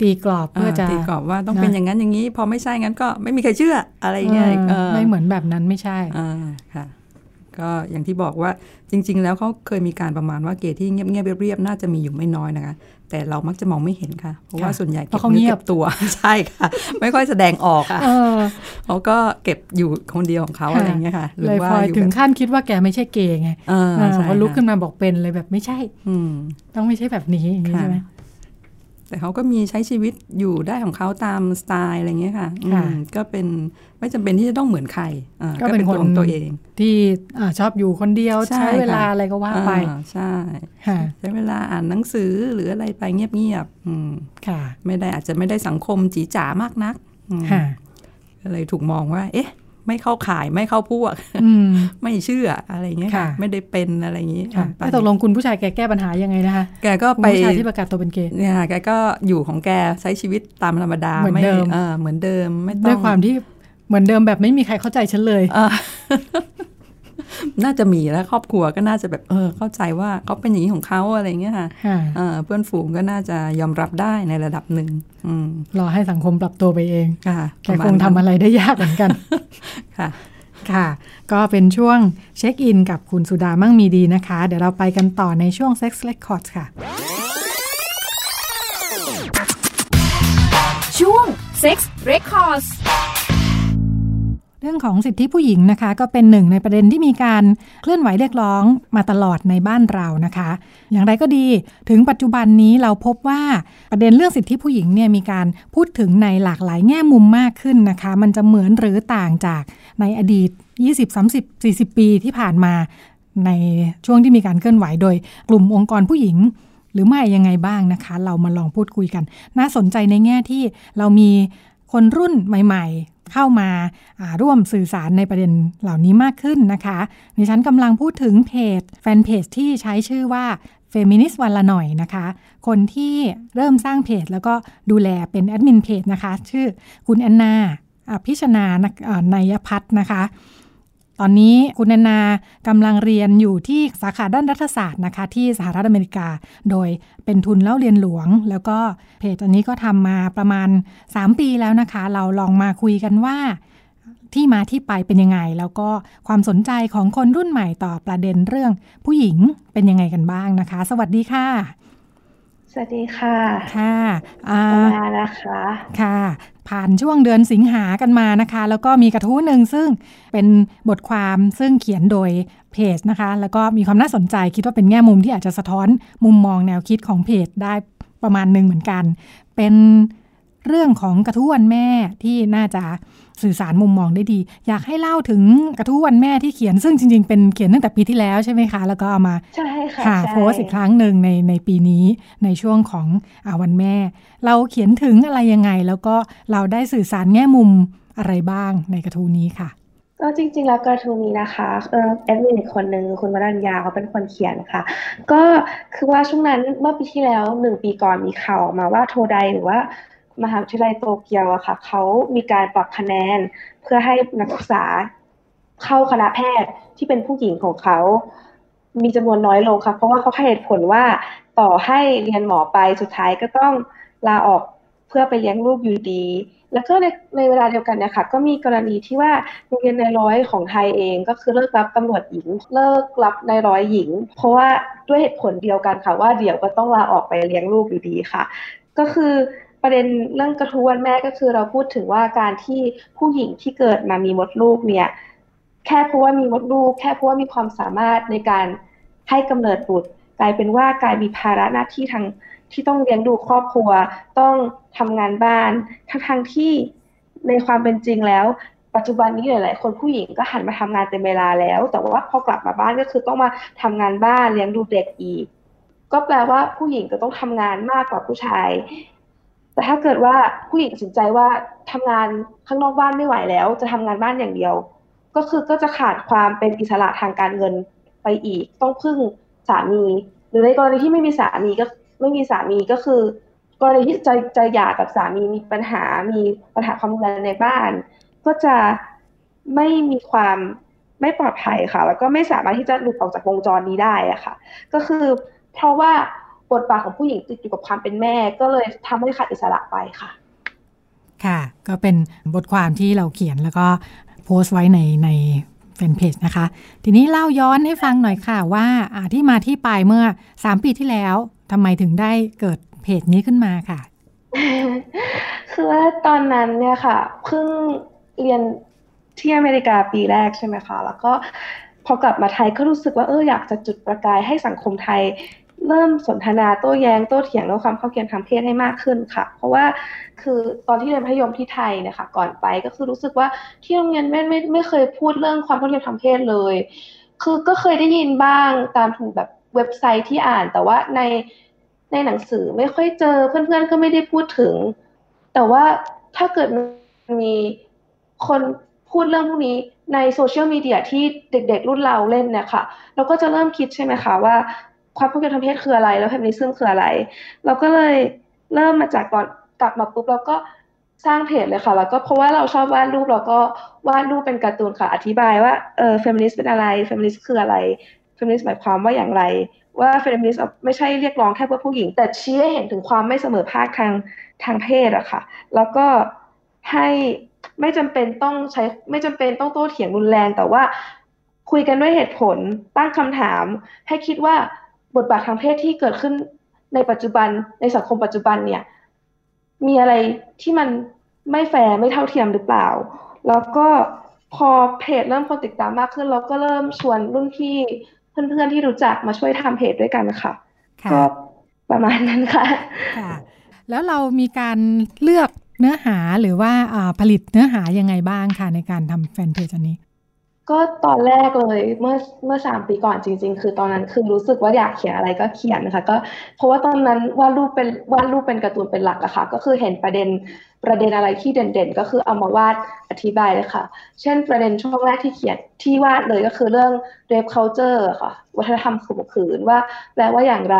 ตีกรอบเพื่อจะตีกรอบว่าต้องนะเป็นอย่างนั้นอย่างนี้ พอไม่ใช่งั้นก็ไม่มีใครเชื่ออะไรเงี้ยเออไม่เหมือนแบบนั้นไม่ใช่อ่าค่ะ ก็อย่างที่บอกว่าจริง ๆ แล้วเขาเคยมีการประมาณว่าเกย์ที่เงียบๆเรียบๆน่าจะมีอยู่ไม่น้อยนะคะ แต่เรามักจะมองไม่เห็นค่ะ เพราะว่าค่ะส่วนใหญ่เพราะเขาเงียบก็บตัวใช่ค่ะ ไม่ค่อยแสดงออกค่ะเออเขาก็เก็บอยู่คนเดียวของเขาค่ะอะไรเงี้ยค่ะหรืเลยว่าพออยู่ถึงแบบขั้นคิดว่าแกไม่ใช่เกย์ไงเออเออใช่พอลุกค่ะขึ้นมาบอกเป็นเลยแบบไม่ใช่อืมต้องไม่ใช่แบบนี้อย่างนี้ค่ะใช่ไหม แต่เขาก็มีใช้ชีวิตอยู่ได้ของเขาตามสไตล์อะไรเงี้ยค่ะอืมค่ะก็เป็นไม่จำเป็นที่จะต้องเหมือนใครอ่าก็เป็นตัวคนของตัวเอง ที่อ่าชอบอยู่คนเดียวใช่ใช้เวลาค่ะอะไรก็ว่าไปอ่าใช่ค่ะใช้เวลาอ่านหนังสือหรืออะไรไปเงียบๆอืมค่ะไม่ได้อาจจะไม่ได้สังคมจีจ๋ามากนักอืมค่ะก็เลยถูกมองว่า เอ๊ะ ไม่เข้าข่ายไม่เข้าพวกอืมไม่เชื่ออะไรเงี้ยค่ะค่ะไม่ได้เป็นอะไรอย่างงี้ค่ะไปแล้วตกลงคุณผู้ชายแกแก้ปัญหายังไงนะคะ แกก็คุณไปผู้ชายที่ประกาศตัวเป็นเกย์เนี่ยค่ะแกก็อยู่ของแกใช้ชีวิตตามธรรมดาเหมือนไม่เดิมเออเหมือนเดิมไม่ต้องด้วยความที่เหมือนเดิมแบบไม่มีใครเข้าใจฉันเลยเออ น่าจะมีแล้วครอบครัวก็น่าจะแบบเออเข้าใจว่าเขาเป็นอย่างนี้ของเขาอะไรเงี้ยค่ะค่ะเออเพื่อนฝูงก็น่าจะยอมรับได้ในระดับหนึ่งอืมรอให้สังคมปรับตัวไปเองค่ะแกประมาคณงนั้นทำอะไรได้ยากเหมือนกันค่ะค่ะ ก็เป็นช่วงเช็คอินกับคุณสุดามั่งมีดีนะคะ เดี๋ยวเราไปกันต่อในช่วง Sex Records ค่ะ ช่วง Sex Records เรื่องของสิทธิผู้หญิงนะคะ ก็เป็นหนึ่งในประเด็นที่มีการเคลื่อนไหวเรียกร้องมาตลอดในบ้านเรานะคะ อย่างไรก็ดีถึงปัจจุบันนี้เราพบว่าประเด็นเรื่องสิทธิผู้หญิงเนี่ยมีการพูดถึงในหลากหลายแง่มุมมากขึ้นนะคะ มันจะเหมือนหรือต่างจากในอดีต 20 30 40 ปีที่ผ่านมา ในช่วงที่มีการเคลื่อนไหวโดยกลุ่มองค์กรผู้หญิงหรือไม่ยังไงบ้างนะคะ เรามาลองพูดคุยกัน น่าสนใจในแง่ที่เรามีคนรุ่นใหม่ เข้ามาร่วมสื่อสารในประเด็นเหล่านี้มากขึ้นนะคะดิฉันกำลังพูดถึงเพจแฟนเพจที่ใช้ชื่อว่าเฟมินิสต์วันละหน่อยนะคะ คนที่เริ่มสร้างเพจ แล้วก็ดูแลเป็นแอดมินเพจนะคะ ชื่อคุณแอนนาพิชนานายพัฒนะคะ ตอนนี้คุณแอนนากำลังเรียนอยู่ที่สาขาด้านรัฐศาสตร์นะคะ ที่สหรัฐอเมริกา โดยเป็นทุนเล่าเรียนหลวง แล้วก็เพจอันนี้ก็ทำมาประมาณ 3 ปีแล้วนะคะ เราลองมาคุยกันว่าที่มาที่ไปเป็นยังไง แล้วก็ความสนใจของคนรุ่นใหม่ต่อประเด็นเรื่องผู้หญิงเป็นยังไงกันบ้างนะคะ สวัสดีค่ะ สวัสดีค่ะ ค่ะมานะคะค่ะ ผ่านช่วงเดือนสิงหากันมานะคะ แล้วก็มีกระทู้หนึ่งซึ่งเป็นบทความซึ่งเขียนโดยเพจนะคะ แล้วก็มีความน่าสนใจคิดว่าเป็นแง่มุมที่อาจจะสะท้อนมุมมองแนวคิดของเพจได้ประมาณหนึ่งเหมือนกัน เป็นเรื่องของกระทู้วันแม่ที่น่าจะ สื่อสารมุมมองได้ดี อยากให้เล่าถึงกระทู้วันแม่ที่เขียนซึ่งจริง ๆ เป็นเขียนตั้งแต่ปีที่แล้วใช่ไหมคะ แล้วก็เอามาใช่ค่ะโพสอีกครั้งหนึ่งในในปีนี้ในช่วงของอวันแม่ เราเขียนถึงอะไรยังไง แล้วก็เราได้สื่อสารแง่มุมอะไรบ้างในกระทู้นี้ค่ะก็จริงๆ แล้วกระทู้นี้นะคะเออแอดมินอีกคนหนึ่งคุณวรัญญาเขาเป็นคนเขียนค่ะ ก็คือว่าช่วงนั้นเมื่อปีที่แล้วหนึ่งปีก่อนมีข่าวออกมาว่าโทไดหรือว่า มหาวิทยาลัยโตเกียวอะค่ะเขามีการปรับคะแนนเพื่อให้นักศึกษาเข้าคณะแพทย์ที่เป็นผู้หญิงของเขา มีจำนวนน้อยลงค่ะเพราะว่าเขาให้เหตุผลว่าต่อให้เรียนหมอไปสุดท้ายก็ต้องลาออกเพื่อไปเลี้ยงลูกอยู่ดี แล้วก็ในในเวลาเดียวกันเนี่ยค่ะก็มีกรณีที่ว่าโรงเรียนในร้อยของไทยเองก็คือเลิกรับตำรวจหญิง เลิกรับในร้อยหญิง เพราะว่าด้วยเหตุผลเดียวกันค่ะว่าเดี๋ยวก็ต้องลาออกไปเลี้ยงลูกอยู่ดีค่ะ ก็คือ ประเด็นเรื่องกระทู้วันแม่ก็คือเราพูดถึงว่าการที่ผู้หญิงที่เกิดมามีมดลูกเนี่ย แค่เพราะว่ามีมดลูก แค่เพราะว่ามีความสามารถในการให้กำเนิดบุตร กลายเป็นว่ากลายมีภาระหน้าที่ทางที่ต้องเลี้ยงดูครอบครัว ต้องทำงานบ้านทั้งทงที่ในความเป็นจริงแล้ว ปัจจุบันนี้หลาย ๆ คนผู้หญิงก็หันมาทำงานเต็มเวลาแล้ว แต่ว่าพอกลับมาบ้านก็คือต้องมาทำงานบ้านเลี้ยงดูเด็กอีก ก็แปลว่าผู้หญิงก็ต้องทำงานมากกว่าผู้ชาย แต่ถ้าเกิดว่าผู้หญิงตัดสินใจว่าทำงานข้างนอกบ้านไม่ไหวแล้ว จะทำงานบ้านอย่างเดียว ก็คือก็จะขาดความเป็นอิสระทางการเงินไปอีก ต้องพึ่งสามี หรือในกรณีที่ไม่มีสามีก็ไม่มีสามีก็คือกรณีที่จะจะหย่ากับสามีมีปัญหา มีปัญหาความรุนแรงในบ้าน ก็จะไม่มีความไม่ปลอดภัยค่ะ แล้วก็ไม่สามารถที่จะหลุดออกจากวงจรนี้ได้อะค่ะ ก็คือเพราะว่า บทบาทของผู้หญิงติดอยู่กับความเป็นแม่ ก็เลยทำให้ขาดอิสระไปค่ะ ค่ะ ก็เป็นบทความที่เราเขียนแล้วก็โพสต์ไว้ในในแฟนเพจนะคะ ทีนี้เล่าย้อนให้ฟังหน่อยค่ะว่าที่มาที่ไปเมื่อสามปีที่แล้วทำไมถึงได้เกิดเพจนี้ขึ้นมาค่ะ คือว่าตอนนั้นเนี่ยค่ะเพิ่งเรียนที่อเมริกาปีแรกใช่ไหมคะ แล้วก็พอกลับมาไทยก็รู้สึกว่าเอออยากจะจุดประกายให้สังคมไทย เริ่มสนทนาโต้แยง้งโต้เถียงเรื่องความเข้าเทียมทางเพศให้มากขึ้นค่ะ เพราะว่าคือตอนที่เรียนพัธยมที่ไทยเนี่ยค่ะก่อนไปก็คือรู้สึกว่าที่โรงเรียนไม่ไม่ไม่เคยพูดเรื่องความเข้าเทียมทางเพศเลย คือก็เคยได้ยินบ้างตามถึงแบบเว็บไซต์ที่อ่านแต่ว่าในในหนังสือไม่ค่อยเจอเพื่อนๆก็ไม่ได้พูดถึง แต่ว่าถ้าเกิดมีคนพูดเรื่องพวกนี้ในโซเชียลมีเดียที่เด็กๆรุ่นเราเล่นเนี่ยค่ะ เราก็จะเริ่มคิดใช่ไหมคะว่า ความพูดกันทางเพศคืออะไร แล้วเฟมินิซึมคืออะไร เราก็เลยเริ่มมาจากก่อนกลับมาปุ๊บเราก็สร้างเพจเลยค่ะแล้วก็เพราะว่าเราชอบวาดรูปเราก็วาดรูปเป็นการ์ตูนค่ะ อธิบายว่าเออเฟมินิสต์เป็นอะไรเฟมินิสต์คืออะไรเฟมินิสต์หมายความว่าอย่างไร ว่าเฟมินิสต์ไม่ใช่เรียกร้องแค่เพื่อผู้หญิง แต่ชี้ให้เห็นถึงความไม่เสมอภาคทางทางเพศอะค่ะ แล้วก็ให้ไม่จำเป็นต้องใช้ไม่จำเป็นต้องโต้เถียงรุนแรง แต่ว่าคุยกันด้วยเหตุผลตั้งคำถาม ให้คิดว่า บทบาททางเพศที่เกิดขึ้นในปัจจุบันในสังคมปัจจุบันเนี่ย มีอะไรที่มันไม่แฟร์ไม่เท่าเทียมหรือเปล่า แล้วก็พอเพจเริ่มคนติดตามมากขึ้น เราก็เริ่มชวนรุ่นพี่เพื่อนๆที่รู้จักมาช่วยทำเพจด้วยกันค่ะก็ประมาณนั้นค่ะค่ะ แล้วเรามีการเลือกเนื้อหาหรือว่าผลิตเนื้อหายังไงบ้างค่ะในการทำแฟนเพจอันนี้ ก็ตอนแรกเลยเมื่อเมื่อสามปีก่อนจริง ๆ คือตอนนั้นคือรู้สึกว่าอยากเขียนอะไรก็เขียนนะคะก็เพราะว่าตอนนั้นวาดรูปเป็นวาดรูปเป็นการ์ตูนเป็นหลักอะค่ะก็คือเห็นประเด็นประเด็นอะไรที่เด่นๆ ก็คือเอามาวาดอธิบายเลยค่ะ เช่นประเด็นช่วงแรกที่เขียนที่วาดเลยก็คือเรื่อง rape culture ค่ะ วัฒนธรรมข่มขืนว่าแปลว่าอย่างไร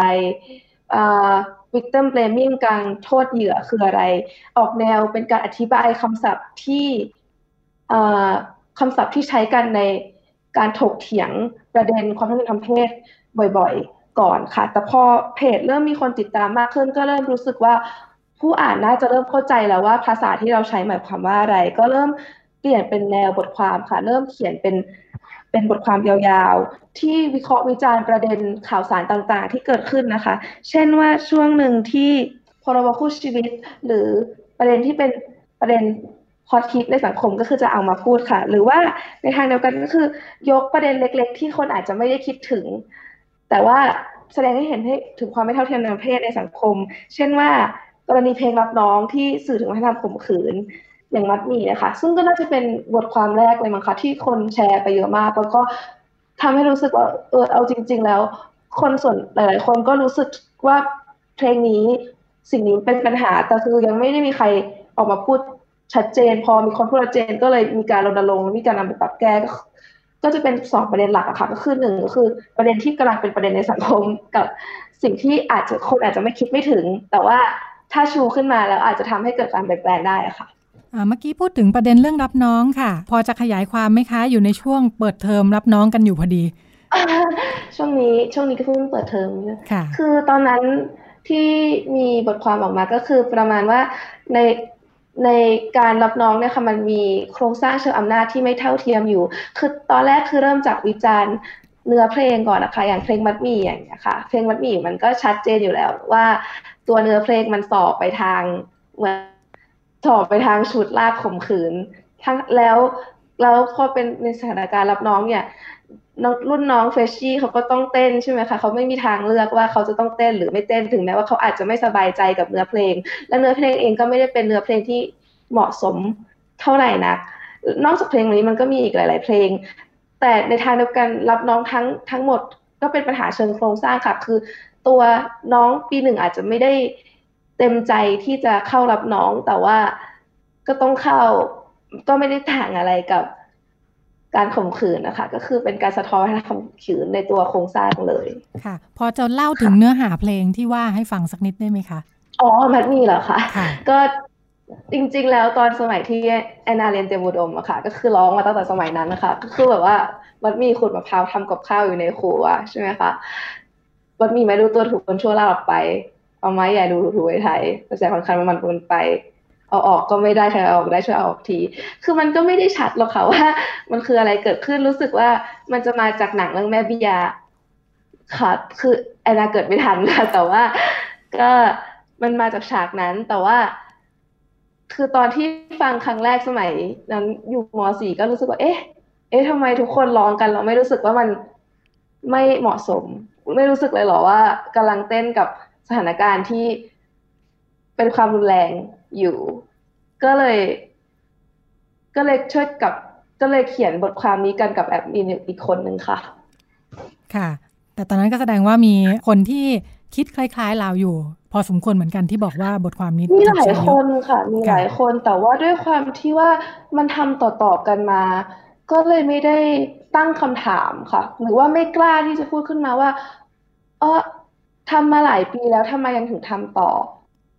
victim blaming การโทษเหยื่อคืออะไร ออกแนวเป็นการอธิบายคำศัพท์ที่ คำศัพท์ที่ใช้กันในการถกเถียงประเด็นความทุกข์ทางเพศบ่อยๆ ก่อนค่ะ แต่พอเพจเริ่มมีคนติดตามมากขึ้น ก็เริ่มรู้สึกว่าผู้อ่านน่าจะเริ่มเข้าใจแล้วว่าภาษาที่เราใช้หมายความว่าอะไร ก็เริ่มเปลี่ยนเป็นแนวบทความค่ะ เริ่มเขียนเป็นเป็นบทความยาวๆ ที่วิเคราะห์วิจารณ์ประเด็นข่าวสารต่างๆ ที่เกิดขึ้นนะคะ เช่นว่าช่วงหนึ่งที่พรบคู่ชีวิต หรือประเด็นที่เป็นประเด็น ฮอตฮิตในสังคมก็คือจะเอามาพูดค่ะ หรือว่าในทางเดียวกันก็คือยกประเด็นเล็ก ๆ ที่คนอาจจะไม่ได้คิดถึง แต่ว่าแสดงให้เห็นให้ถึงความไม่เท่าเทียมทางเพศในสังคม เช่นว่ากรณีเพลงรับน้องที่สื่อถึงวัฒนธรรมข่มขืนอย่างมัดมีนะคะ ซึ่งก็น่าจะเป็นบทความแรกเลยมั้งคะที่คนแชร์ไปเยอะมากแล้วก็ทำให้รู้สึกว่าเออเอาจริง ๆ แล้ว คนส่วนหลาย ๆ คนก็รู้สึกว่าเพลงนี้สิ่งนี้เป็นปัญหาแต่คือยังไม่ได้มีใครออกมาพูด ชัดเจน พอมีคนพูดชัดเจน ก็เลยมีการรณรงค์มีการนำไปปรับแก้ก็จะเป็นสองประเด็นหลักอะค่ะก็คือหนึ่งก็คือประเด็นที่กำลังเป็นประเด็นในสังคมกับสิ่งที่อาจจะคนอาจจะไม่คิดไม่ถึง แต่ว่าถ้าชูขึ้นมาแล้วอาจจะทำให้เกิดการเปลี่ยนแปลงได้ค่ะเมื่อกี้พูดถึงประเด็นเรื่องรับน้องค่ะ พอจะขยายความไหมคะ อยู่ในช่วงเปิดเทอมรับน้องกันอยู่พอดี ช่วงนี้ช่วงนี้ก็เพิ่งเปิดเทอมค่ะ คือตอนนั้นที่มีบทความออกมาก็คือประมาณว่าใน ในการรับน้องเนี่ยค่ะมันมีโครงสร้างเชิงอำนาจที่ไม่เท่าเทียมอยู่ คือตอนแรกคือเริ่มจากวิจารณ์เนื้อเพลงก่อนนะคะ อย่างเพลงมัดมี่อย่างเงี้ยค่ะ เพลงมัดมี่มันก็ชัดเจนอยู่แล้วว่าตัวเนื้อเพลงมันสอบไปทางเหมือนสอบไปทางชุดลากข่มขืนทั้งแล้วแล้วพอเป็นในสถานการณ์รับน้องเนี่ย รุ่นน้องเฟชชี่เขาก็ต้องเต้นใช่ไหมคะเขาไม่มีทางเลือกว่าเขาจะต้องเต้นหรือไม่เต้นถึงแม้ว่าเขาอาจจะไม่สบายใจกับเนื้อเพลง และเนื้อเพลงเองก็ไม่ได้เป็นเนื้อเพลงที่เหมาะสมเท่าไหร่นัก นอกจากเพลงนี้มันก็มีอีกหลาย ๆ เพลง แต่ในทางเดียวกันรับน้องทั้งทั้งหมดก็เป็นปัญหาเชิงโครงสร้างค่ะคือ ตัวน้องปีหนึ่งอาจจะไม่ได้เต็มใจที่จะเข้ารับน้องแต่ว่าก็ต้องเข้าก็ไม่ได้ต่างอะไรกับ การข่มขืนนะคะ ก็คือเป็นการสะท้อนให้ข่มขืนในตัวโครงสร้างเลยค่ะ พอจะเล่าถึงเนื้อหาเพลงที่ว่าให้ฟังสักนิดได้ไหมคะ อ๋อมันมีเหรอคะก็จริง ๆ แล้วตอนสมัยที่แอนนาเรียนเตรียมอุดมอะค่ะ ก็คือร้องมาตั้งแต่สมัยนั้นนะคะ ก็คือแบบว่ามันมีขุดมะพร้าวทำกับข้าวอยู่ในครัวใช่ไหมคะมันมีไม่รู้ตัวถูกคนชั่วลาออกไป เอาไม้ใหญ่ดูถูไว้ไทยกระแสค่อนข้างมันมันไป เอาออกก็ไม่ได้ใครเอาออกได้ช่วยเอาออกที คือมันก็ไม่ได้ชัดหรอกค่ะว่า มันคืออะไรเกิดขึ้นรู้สึกว่ามันจะมาจากหนังเรื่องแม่บิยาค่ะคือแอนนาเกิดไม่ทันค่ะแต่ว่าก็มันมาจากฉากนั้นแต่ว่า คือตอนที่ฟังครั้งแรกสมัยนั้นอยู่มสี่ก็รู้สึกว่า เอ๊ะ เอ๊ะทำไมทุกคนร้องกันเราไม่รู้สึกว่ามันไม่เหมาะสม ไม่รู้สึกเลยหรอว่ากำลังเต้นกับสถานการณ์ที่เป็นความรุนแรง อยู่ ก็เลย ก็เลยช่วยกับ ก็เลยเขียนบทความนี้กันกับแอดมินอีกคนหนึ่งค่ะ ค่ะ แต่ตอนนั้นก็แสดงว่ามีคนที่คิดคล้าย ๆ เราอยู่ พอสมควรเหมือนกันที่บอกว่าบทความนี้มีหลายคนค่ะ มีหลายคนแต่ว่าด้วยความที่ว่ามันทำต่อๆกันมา ก็เลยไม่ได้ตั้งคำถามค่ะ หรือว่าไม่กล้าที่จะพูดขึ้นมาว่าเออทำมาหลายปีแล้วทำไมยังถึงทำต่อ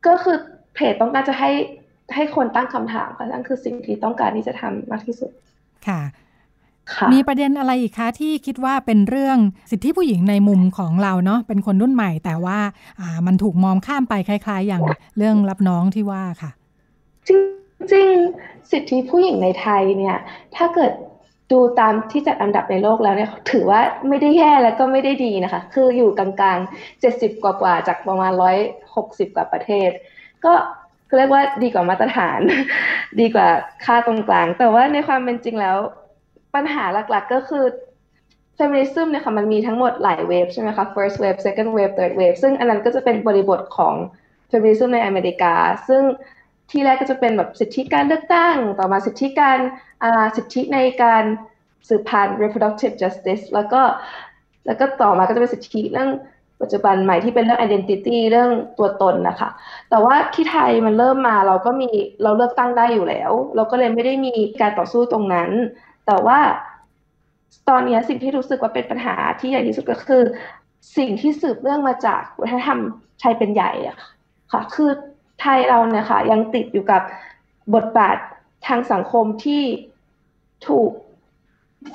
ก็คือ เพจต้องการจะให้ให้คนตั้งคำถามค่ะนั่นคือสิ่งที่ต้องการที่จะทำมากที่สุดค่ะมีประเด็นอะไรอีกคะที่คิดว่าเป็นเรื่องสิทธิผู้หญิงในมุมของเราเนาะเป็นคนรุ่นใหม่ แต่ว่าอ่ามันถูกมองข้ามไปคล้าย ๆ อย่างเรื่องรับน้องที่ว่าค่ะ จริงๆสิทธิผู้หญิงในไทยเนี่ย ถ้าเกิดดูตามที่จัดอันดับในโลกแล้วเนี่ยถือว่าไม่ได้แย่แล้วก็ไม่ได้ดีนะคะ คืออยู่กลางๆเจ็ดสิบกว่าๆจากประมาณร้อยหกสิบกว่าประเทศ ก็เรียกว่าดีกว่ามาตรฐาน ดีกว่าค่าตรงกลาง แต่ว่าในความเป็นจริงแล้ว ปัญหาหลักๆก็คือ feminism เนี่ยค่ะมันมีทั้งหมดหลายเวฟใช่ไหมคะ first wave second wave third wave ซึ่งอันนั้นก็จะเป็นบริบทของ feminism ในอเมริกา ซึ่งที่แรกก็จะเป็นแบบสิทธิการเลือกตั้ง ต่อมาสิทธิการสิทธิในการสืบพันธุ์ reproductive justice แล้วก็แล้วก็ต่อมาก็จะเป็นสิทธิเรื่อง ปัจจุบันใหม่ที่เป็นเรื่อง identity เรื่องตัวตนนะคะ แต่ว่าที่ไทยมันเริ่มมาเราก็มีเราเลือกตั้งได้อยู่แล้ว เราก็เลยไม่ได้มีการต่อสู้ตรงนั้น แต่ว่าตอนนี้สิ่งที่รู้สึกว่าเป็นปัญหาที่ใหญ่ที่สุดก็คือ สิ่งที่สืบเนื่องมาจากวัฒนธรรมชายเป็นใหญ่อะค่ะ คือไทยเราเนี่ยค่ะยังติดอยู่กับบทบาททางสังคมที่ถูก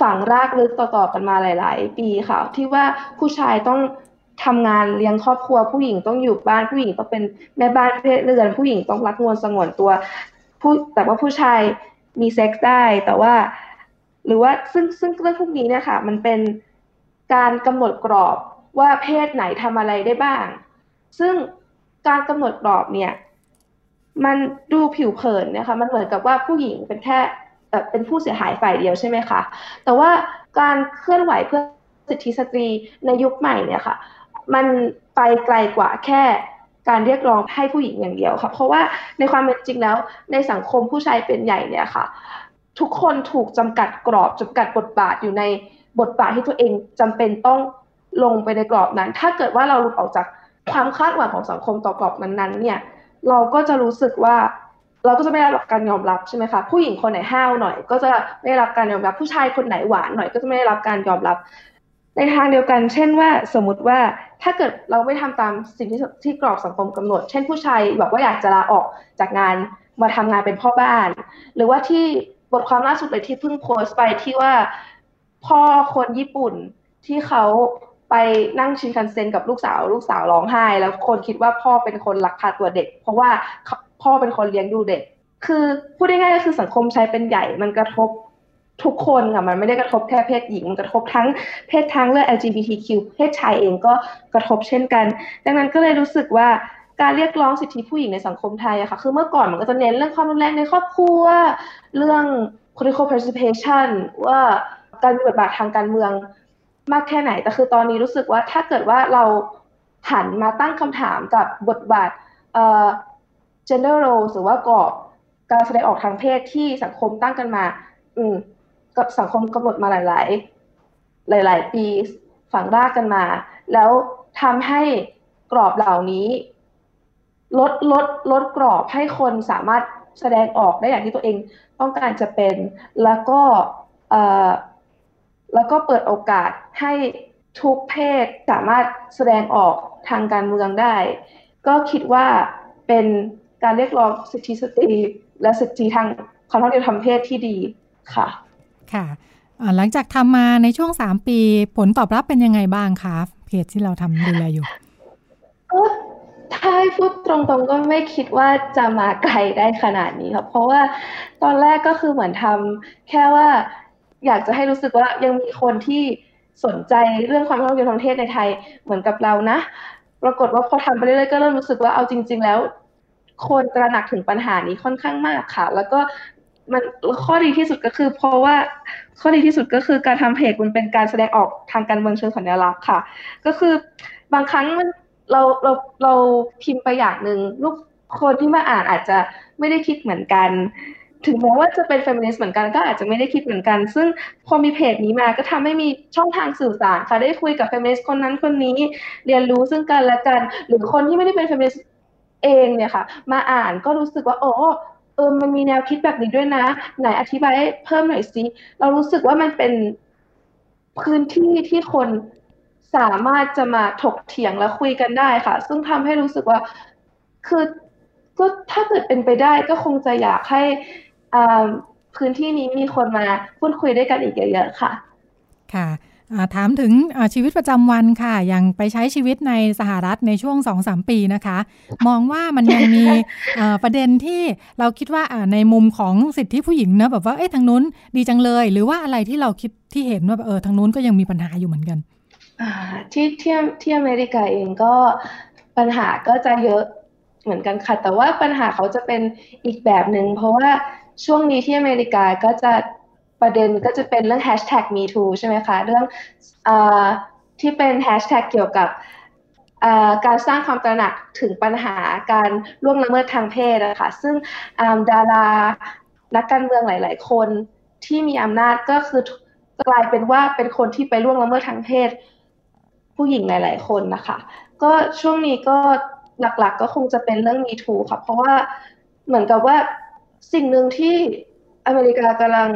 ฝังรากลึกต่อๆกันมาหลาย ๆ ปีค่ะ ที่ว่าผู้ชายต้อง ทำงานเลี้ยงครอบครัว ผู้หญิงต้องอยู่บ้านผู้หญิงต้องเป็นแม่บ้านเพศเรือน ผู้หญิงต้องรักงวนสงวนตัวผู้แต่ว่าผู้ชายมีเซ็กซ์ได้แต่ว่า หรือว่าซึ่งซึ่งเรื่องพวกนี้เนี่ยค่ะ มันเป็นการกำหนดกรอบว่าเพศไหนทำอะไรได้บ้าง ซึ่งการกำหนดกรอบเนี่ย มันดูผิวเผินนะคะ มันเหมือนกับว่าผู้หญิงเป็นแค่เป็นผู้เสียหายฝ่ายเดียวใช่ไหมคะ แต่ว่าการเคลื่อนไหวเพื่อสิทธิสตรีในยุคใหม่เนี่ยค่ะ มันไปไกลกว่าแค่การเรียกร้องให้ผู้หญิงอย่างเดียวค่ะ เพราะว่าในความเป็นจริงแล้วในสังคมผู้ชายเป็นใหญ่เนี่ยค่ะ ทุกคนถูกจำกัดกรอบจำกัดบทบาทอยู่ในบทบาทที่ตัวเองจำเป็นต้องลงไปในกรอบนั้น ถ้าเกิดว่าเราหลุดออกจากความคาดหวังของสังคมต่อกรอบนั้นๆ เนี่ย เราก็จะรู้สึกว่าเราก็จะไม่ได้รับการยอมรับใช่ไหมคะผู้หญิงคนไหนห้าวหน่อย ก็จะไม่ได้รับการยอมรับผู้ชายคนไหนหวานหน่อย ก็จะไม่ได้รับการยอมรับ ในทางเดียวกัน เช่นว่าสมมุติว่าถ้าเกิดเราไม่ทำตามสิ่งที่ที่กรอบสังคมกำหนด เช่นผู้ชายบอกว่าอยากจะลาออกจากงานมาทำงานเป็นพ่อบ้าน หรือว่าที่บทความล่าสุดเลยที่เพิ่งโพสต์ไปที่ว่าพ่อคนญี่ปุ่นที่เขาไปนั่งชินคันเซ็นกับลูกสาว ลูกสาวร้องไห้ แล้วคนคิดว่าพ่อเป็นคนลักพาตัวเด็ก เพราะว่าพ่อเป็นคนเลี้ยงดูเด็ก คือพูดง่ายๆก็คือสังคมชายเป็นใหญ่มันกระทบ ทุกคนค่ะมันไม่ได้กระทบแค่เพศหญิงมันกระทบทั้งเพศทางเลือก LGBTQ เพศชายเองก็กระทบเช่นกัน ดังนั้นก็เลยรู้สึกว่าการเรียกร้องสิทธิผู้หญิงในสังคมไทยอะค่ะคือเมื่อก่อนมันก็จะเน้นเรื่องความรุนแรงในครอบครัว เรื่อง political participation ว่าการมีบทบาททางการเมืองมากแค่ไหน แต่คือตอนนี้รู้สึกว่าถ้าเกิดว่าเราหันมาตั้งคำถามกับบทบาทเอ่อ gender role หรือว่ากรอบการแสดงออกทางเพศที่สังคมตั้งกันมา อืม กับสังคมกำหนดมาหลาย ๆ หลาย ๆ ปีฝังรากกันมา แล้วทำให้กรอบเหล่านี้ ลดลดลดกรอบให้คนสามารถแสดงออกได้อย่างที่ตัวเองต้องการจะเป็น แล้วก็แล้วก็เปิดโอกาสให้ทุกเพศสามารถแสดงออกทางการเมืองได้ ก็คิดว่าเป็นการเรียกร้องสิทธิสตรีและสิทธิทางความเท่าเทียมทางเพศที่ดีค่ะ ค่ะ หลังจากทำมาในช่วงสามปี ผลตอบรับเป็นยังไงบ้างคะเพจที่เราทำดูแลอยู่ก็ถ้าพูดตรงๆก็ไม่คิดว่าจะมาไกลได้ขนาดนี้ครับเพราะว่าตอนแรกก็คือเหมือนทำแค่ว่าอยากจะให้รู้สึกว่ายังมีคนที่สนใจเรื่องความเท่าเทียมทางเพศในไทยเหมือนกับเรานะ ปรากฏว่าพอทำไปเรื่อยๆก็เริ่มรู้สึกว่าเอาจริง ๆ แล้ว คนตระหนักถึงปัญหานี้ค่อนข้างมากค่ะ แล้วก็ มันข้อดีที่สุดก็คือ เพราะว่าข้อดีที่สุดก็คือการทำเพจมันเป็นการแสดงออกทางการเมืองเชิงสัญลักษณ์ค่ะ ก็คือบางครั้งมันเราเราเราพิมพ์ไปอย่างหนึ่งลูกคนที่มาอ่านอาจจะไม่ได้คิดเหมือนกัน ถึงแม้ว่าจะเป็นเฟมินิสต์เหมือนกันก็อาจจะไม่ได้คิดเหมือนกัน ซึ่งพอมีเพจนี้มาก็ทำให้มีช่องทางสื่อสารค่ะ ได้คุยกับเฟมินิสต์คนนั้นคนนี้ เรียนรู้ซึ่งกันและกัน หรือคนที่ไม่ได้เป็นเฟมินิสต์เองเนี่ยค่ะ มาอ่านก็รู้สึกว่าโอ้ เออมันมีแนวคิดแบบนี้ด้วยนะ ไหนอธิบายเพิ่มหน่อยสิเรารู้สึกว่ามันเป็นพื้นที่ที่คนสามารถจะมาถกเถียงและคุยกันได้ค่ะ ซึ่งทำให้รู้สึกว่าคือก็ถ้าเกิดเป็นไปได้ก็คงจะอยากให้พื้นที่นี้มีคนมาพูดคุยได้กันอีกเยอะๆค่ะ ค่ะ ถามถึงชีวิตประจำวันค่ะ ยังไปใช้ชีวิตในสหรัฐในช่วงสองสามปีนะคะ มองว่ามันยังมีประเด็นที่เราคิดว่าในมุมของสิทธิผู้หญิงนะแบบว่าเอ๊ะทางนู้นดีจังเลย หรือว่าอะไรที่เราคิดที่เห็นว่าเออทางนู้นก็ยังมีปัญหาอยู่เหมือนกันที่ที่ที่อเมริกาเองก็ปัญหาก็จะเยอะเหมือนกันค่ะ แต่ว่าปัญหาเขาจะเป็นอีกแบบหนึ่งเพราะว่าช่วงนี้ที่อเมริกาก็จะ ประเด็นก็จะเป็นเรื่อง hashtag #MeToo ใช่ไหมคะ เรื่องอที่เป็นแฮชแท็กเกี่ยวกับการสร้างความตระหนักถึงปัญหาการล่วงละเมิดทางเพศนะคะซึ่งดารานักการเมืองหลาย ๆ คนที่มีอำนาจก็คือกลายเป็นว่าเป็นคนที่ไปล่วงละเมิดทางเพศ ผู้หญิงหลาย ๆ คนนะคะ ก็ช่วงนี้ก็หลักๆก็คงจะเป็นเรื่อง Me Too ค่ะเพราะว่าเหมือนกับว่าสิ่งหนึ่งที่อเมริกากำลัง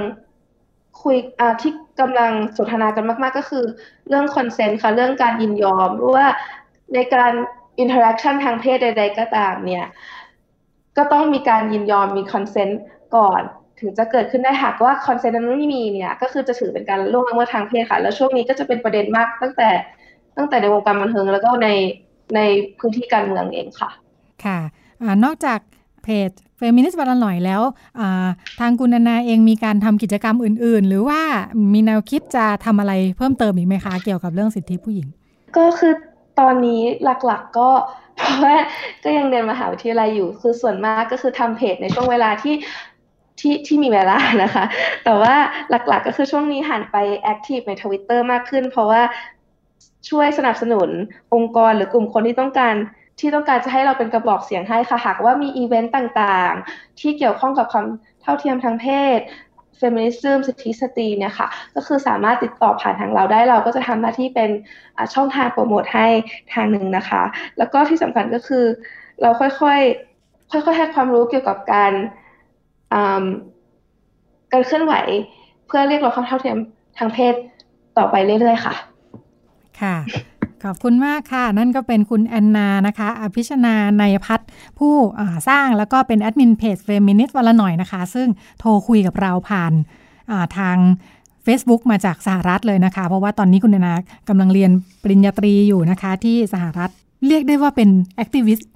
คุยที่กำลังสนทนากันมาก ๆ ก็คือ เรื่อง consent ค่ะเรื่องการยินยอมหรือว่าในการ interaction ทางเพศใด ๆ ก็ตามเนี่ย ก็ต้องมีการยินยอมมี consent ก่อน ถึงจะเกิดขึ้นได้หากว่า consent นั้นไม่มีเนี่ย ก็คือจะถือเป็นการล่วงละเมิดทางเพศค่ะ แล้วช่วงนี้ก็จะเป็นประเด็นมากตั้งแต่ตั้งแต่ในวงการบันเทิงแล้วก็ในในพื้นที่การเมืองเองค่ะ ค่ะอนอกจากเพจ ฟมินิสต์วันละหน่อยแล้ว ทางคุณนานเองมีการทำกิจกรรมอื่น ๆ หรือว่ามีแนวคิดจะทำอะไรเพิ่มเติมอีกไหมคะ เกี่ยวกับเรื่องสิทธิผู้หญิง ก็คือตอนนี้หลักๆก็เพราะว่าก็ยังเรียนมหาวิทยาลัยอยู่ คือส่วนมากก็คือทำเพจในช่วงเวลาที่ที่ที่มีเวลานะคะ แต่ว่าหลักๆก็คือช่วงนี้หันไป active ในทวิตเตอร์มากขึ้น เพราะว่าช่วยสนับสนุนองค์กรหรือกลุ่มคนที่ต้องการ ที่ต้องการจะให้เราเป็นกระบอกเสียงให้ค่ะหากว่ามีอีเวนต์ต่างๆ ที่เกี่ยวข้องกับความเท่าเทียมทางเพศ feminism สิทธิสตรีเนี่ยค่ะ ก็คือสามารถติดต่อผ่านทางเราได้เราก็จะทำหน้าที่เป็นช่องทางโปรโมทให้ทางหนึ่งนะคะ แล้วก็ที่สำคัญก็คือ เราค่อยๆ ค่อยๆให้ความรู้เกี่ยวกับการการเคลื่อนไหว เพื่อเรียกร้องความเท่าเทียมทางเพศต่อไปเรื่อยๆ ค่ะ ค่ะ ขอบคุณมากค่ะ นั่นก็เป็นคุณแอนนานะคะ อภิชนาในพัฒผู้สร้างแล้วก็เป็นแอดมินเพจเฟมินิสต์วันละหน่อยนะคะ ซึ่งโทรคุยกับเราผ่านทาง Facebook มาจากสหรัฐเลยนะคะ เพราะว่าตอนนี้คุณแอนนากำลังเรียนปริญญาตรีอยู่นะคะ ที่สหรัฐเรียกได้ว่าเป็น activist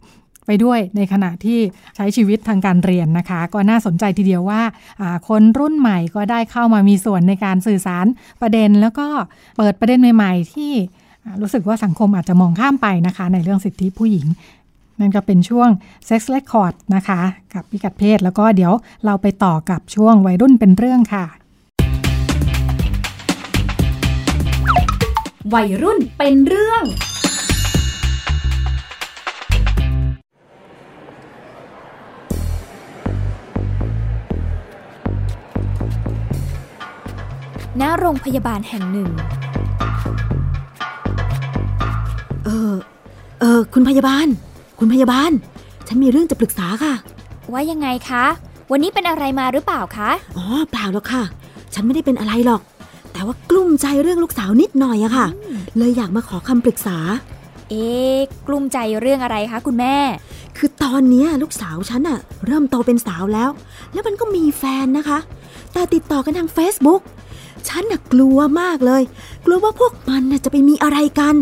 ไปด้วยในขณะที่ใช้ชีวิตทางการเรียนนะคะ ก็น่าสนใจทีเดียวว่า คนรุ่นใหม่ก็ได้เข้ามามีส่วนในการสื่อสารประเด็น แล้วก็เปิดประเด็นใหม่ ๆ ที่ รู้สึกว่าสังคมอาจจะมองข้ามไปนะคะ ในเรื่องสิทธิผู้หญิง นั่นก็เป็นช่วง Sex Record นะคะ กับพิกัดเพศ แล้วก็เดี๋ยวเราไปต่อกับช่วงวัยรุ่นเป็นเรื่องค่ะ วัยรุ่นเป็นเรื่องหน้าโรงพยาบาลแห่งหนึ่ง เออ เออ คุณพยาบาล คุณพยาบาล ฉันมีเรื่องจะปรึกษาค่ะ ว่ายังไงคะ วันนี้เป็นอะไรมาหรือเปล่าคะ อ๋อ เปล่าหรอกค่ะ ฉันไม่ได้เป็นอะไรหรอก แต่ว่ากลุ้มใจเรื่องลูกสาวนิดหน่อยอะค่ะ เลยอยากมาขอคำปรึกษา เอ๊กลุ้มใจเรื่องอะไรคะคุณแม่ คือตอนนี้ลูกสาวฉันอะเริ่มโตเป็นสาวแล้ว แล้วมันก็มีแฟนนะคะ แต่ติดต่อกันทาง Facebook ฉันน่ะกลัวมากเลย กลัวว่าพวกมันน่ะจะไปมีอะไรกัน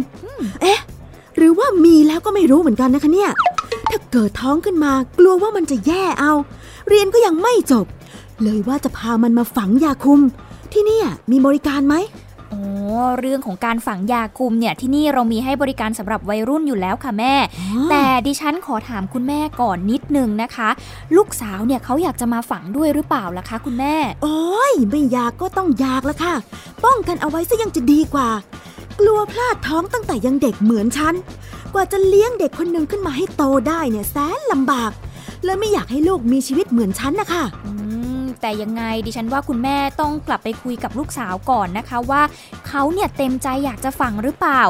เอ๊ะ หรือว่ามีแล้วก็ไม่รู้เหมือนกันนะคะเนี่ย ถ้าเกิดท้องขึ้นมากลัวว่ามันจะแย่เอา เรียนก็ยังไม่จบ เลยว่าจะพามันมาฝังยาคุม ที่นี่มีบริการไหม อ๋อเรื่องของการฝังยาคุมเนี่ยที่นี่เรามีให้บริการสำหรับวัยรุ่นอยู่แล้วค่ะแม่ แต่ดิฉันขอถามคุณแม่ก่อนนิดนึงนะคะ ลูกสาวเนี่ยเขาอยากจะมาฝังด้วยหรือเปล่าล่ะคะ คุณแม่ โอ้ยไม่อยากก็ต้องอยากละค่ะ ป้องกันเอาไว้ซะยังจะดีกว่า กลัวพลาดท้องตั้งแต่ยังเด็กเหมือนฉัน กว่าจะเลี้ยงเด็กคนหนึ่งขึ้นมาให้โตได้เนี่ยแสนลำบาก เลยไม่อยากให้ลูกมีชีวิตเหมือนฉันนะคะแต่ยังไงดิฉันว่าคุณแม่ต้องกลับไปคุยกับลูกสาวก่อนนะคะว่าเขาเนี่ยเต็มใจอยากจะฟังหรือเปล่า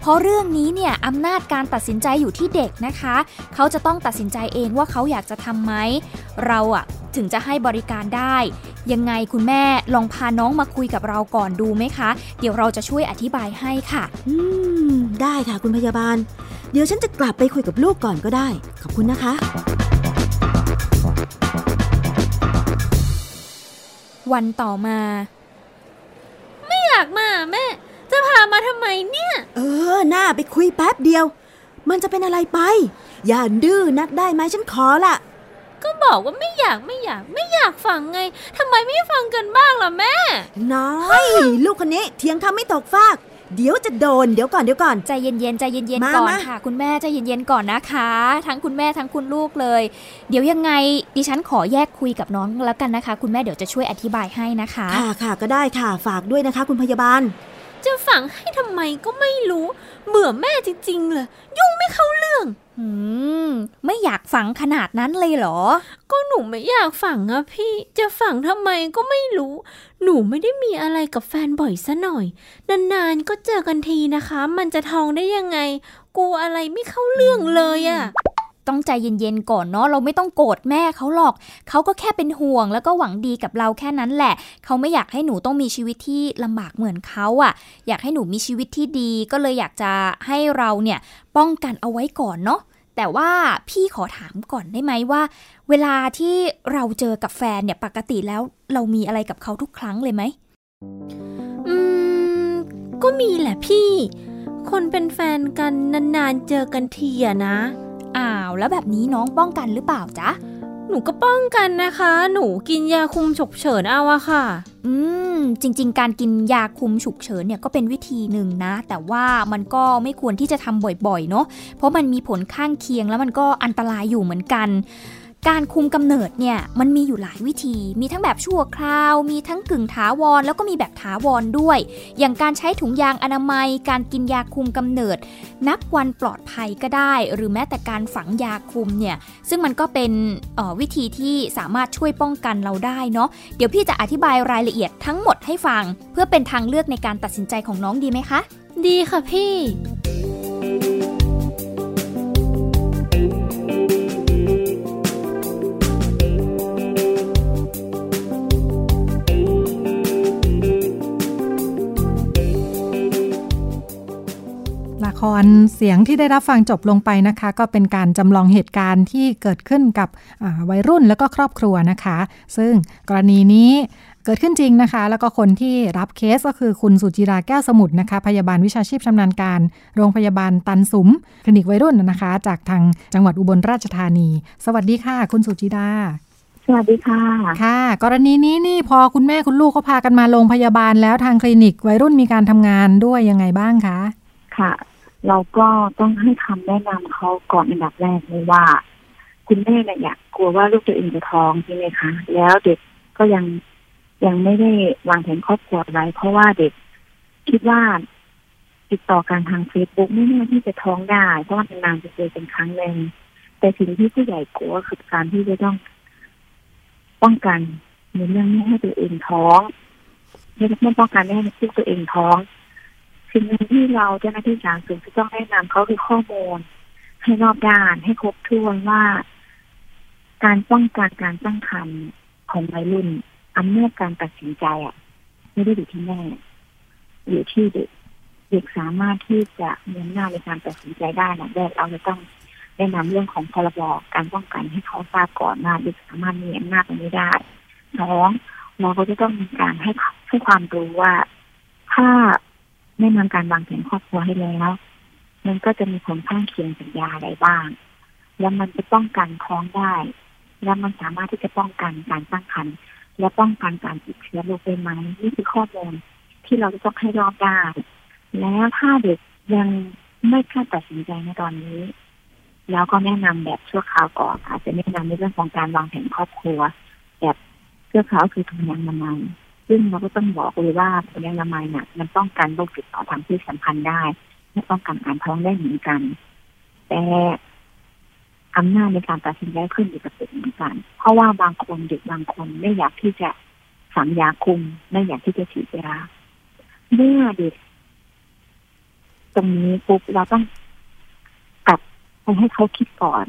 เพราะเรื่องนี้เนี่ยอำนาจการตัดสินใจอยู่ที่เด็กนะคะ เขาจะต้องตัดสินใจเองว่าเขาอยากจะทำไหมเราอะถึงจะให้บริการได้ ยังไงคุณแม่ลองพาน้องมาคุยกับเราก่อนดูไหมคะ เดี๋ยวเราจะช่วยอธิบายให้ค่ะ อืม ได้ค่ะคุณพยาบาล เดี๋ยวฉันจะกลับไปคุยกับลูกก่อนก็ได้ ขอบคุณนะคะ วันต่อมา ไม่อยากมาแม่ จะพามาทำไมเนี่ย เออ หน้าไปคุยแป๊บเดียว มันจะเป็นอะไรไป อย่าดื้อนักได้ไหมฉันขอละก็บอกว่าไม่อยากไม่อยากไม่อยากฟังไงทำไมไม่ฟังกันบ้างล่ะแม่ น้อย ลูกคนนี้เถียงคำไม่ตกฟาก เดี๋ยวจะโดนเดี๋ยวก่อนเดี๋ยวก่อนใจเย็นๆใจเย็นมาๆก่อนมาค่ะ คุณแม่ใจเย็นๆก่อนนะคะ ทั้งคุณแม่ทั้งคุณลูกเลย เดี๋ยวยังไงดิฉันขอแยกคุยกับน้องแล้วกันนะคะ คุณแม่เดี๋ยวจะช่วยอธิบายให้นะคะ ค่ะค่ะก็ได้ค่ะฝากด้วยนะคะ คุณพยาบาล จะฝังให้ทำไมก็ไม่รู้ เบื่อแม่จริงๆเลยยุ่งไม่เข้าเรื่องอืม ไม่อยากฝังขนาดนั้นเลยเหรอ ก็หนูไม่อยากฝังอะพี่ จะฝังทำไมก็ไม่รู้ หนูไม่ได้มีอะไรกับแฟนบ่อยซะหน่อย นานๆก็เจอกันทีนะคะ มันจะท้องได้ยังไง กูอะไรไม่เข้าเรื่องเลยอะต้องใจเย็นๆก่อนเนาะเราไม่ต้องโกรธแม่เขาหรอก เขาก็แค่เป็นห่วงแล้วก็หวังดีกับเราแค่นั้นแหละ เขาไม่อยากให้หนูต้องมีชีวิตที่ลำบากเหมือนเขาอะ่ะ อยากให้หนูมีชีวิตที่ดี ก็เลยอยากจะให้เราเนี่ยป้องกันเอาไว้ก่อนเนาะ แต่ว่าพี่ขอถามก่อนได้ไหมว่า เวลาที่เราเจอกับแฟนเนี่ยปกติแล้วเรามีอะไรกับเขาทุกครั้งเลยไหมอืม ก็มีแหละพี่ คนเป็นแฟนกันนานๆเจอกันทีอะนะ อ้าว แล้วแบบนี้น้องป้องกันหรือเปล่าจ๊ะ หนูก็ป้องกันนะคะ หนูกินยาคุมฉุกเฉินเอาอะค่ะ อืม จริง ๆ การกินยาคุมฉุกเฉินเนี่ยก็เป็นวิธีหนึ่งนะ แต่ว่ามันก็ไม่ควรที่จะทำบ่อยๆ เนาะเพราะมันมีผลข้างเคียงแล้วมันก็อันตรายอยู่เหมือนกัน การคุมกำเนิดเนี่ยมันมีอยู่หลายวิธี มีทั้งแบบชั่วคราว มีทั้งกึ่งถาวร แล้วก็มีแบบถาวรด้วย อย่างการใช้ถุงยางอนามัย การกินยาคุมกำเนิด นับวันปลอดภัยก็ได้ หรือแม้แต่การฝังยาคุมเนี่ย ซึ่งมันก็เป็นออวิธีที่สามารถช่วยป้องกันเราได้เนาะ เดี๋ยวพี่จะอธิบายรายละเอียดทั้งหมดให้ฟัง เพื่อเป็นทางเลือกในการตัดสินใจของน้องดีไหมคะ ดีค่ะพี่ ละครเสียงที่ได้รับฟังจบลงไปนะคะ ก็เป็นการจำลองเหตุการณ์ที่เกิดขึ้นกับอ่าวัยรุ่นแล้วก็ครอบครัวนะคะ ซึ่งกรณีนี้เกิดขึ้นจริงนะคะ แล้วก็คนที่รับเคสก็คือคุณสุจิราแก้วสมุทรนะคะ พยาบาลวิชาชีพชำนาญการ โรงพยาบาลตันสุม คลินิกวัยรุ่นนะคะ จากทางจังหวัดอุบลราชธานี สวัสดีค่ะ คุณสุจิราสวัสดีค่ะ ค่ะ กรณีนี้นี่พอคุณแม่คุณลูกเขาพากันมาโรงพยาบาลแล้วทางคลินิกวัยรุ่นมีการทำงานด้วยยังไงบ้างคะ ค่ะ เราก็ต้องให้คำแนะนำเขาก่อนอันดับแรกเลยว่า คุณแม่เนี่ยอยากกลัวว่าลูกตัวเองจะท้องใช่ไหมคะ แล้วเด็กก็ยังยังไม่ได้วางแผนครอบครัวไว้เพราะว่าเด็กคิดว่าติดต่อการทางเฟซบุ๊กไม่แน่ที่จะท้องได้เพราะว่านานจะเจอเป็นครั้งหนึ่งแต่สิ่งที่ผู้ใหญ่กลัวคือการที่จะต้องป้องกันในเรื่องไม่ให้ตัวเองท้องไม่ไม่ป้องกันไม่ให้ลูกตัวเองท้อง สิ่งหนึ่งที่เราเจ้าหน้าที่สาธารณสุขจะต้องแนะนำเขาคือข้อมูล ให้รอบด้านให้ครบถ้วนว่า การป้องกันการตั้งครรภ์ของวัยรุ่นอำนาจการตัดสินใจอะ ไม่ได้อยู่ที่แม่อยู่ที่เด็กเด็กสามารถที่จะมีอำนาจในการตัดสินใจได้นะแรกเราจะต้องแนะนำเรื่องของพรบการป้องกันให้เขาทราบก่อนว่าเด็กสามารถมีอำนาจตรงนี้ได้สองเราก็จะต้องมีการให้ให้ความรู้ว่า ถ้า แนะนำการวางแผนครอบครัวให้แล้ว มันก็จะมีผลข้างเคียงจากยาอะไรบ้าง แล้วมันจะป้องกันท้องได้ แล้วมันสามารถที่จะป้องกันการตั้งครรภ์และป้องกันการติดเชื้อโรคได้ไหมนี่คือข้อมูลที่เราจะต้องให้รอบด้านแล้วถ้าเด็กยังไม่กล้าตัดสินใจในตอนนี้ แล้วก็แนะนำแบบชั่วคราวก่อนอาจจะแนะนำในเรื่องของการวางแผนครอบครัว แบบชั่วคราวคือถุงยางอนามัย ซึ่งเราก็ต้องบอกเลยว่าถุงยางอนามัยเนี่ยมันป้องกันโรคติดต่อทางเพศสัมพันธ์ได้และป้องกันการท้องได้เหมือนกัน แต่อำนาจในการตัดสินใจขึ้นอยู่กับเด็กเหมือนกัน เพราะว่าบางคนเด็กบางคนไม่อยากที่จะฝังยาคุมไม่อยากที่จะฉีดยาเมื่อเด็กตรงนี้ปุ๊บเราต้องกลับไปให้เขาคิดก่อน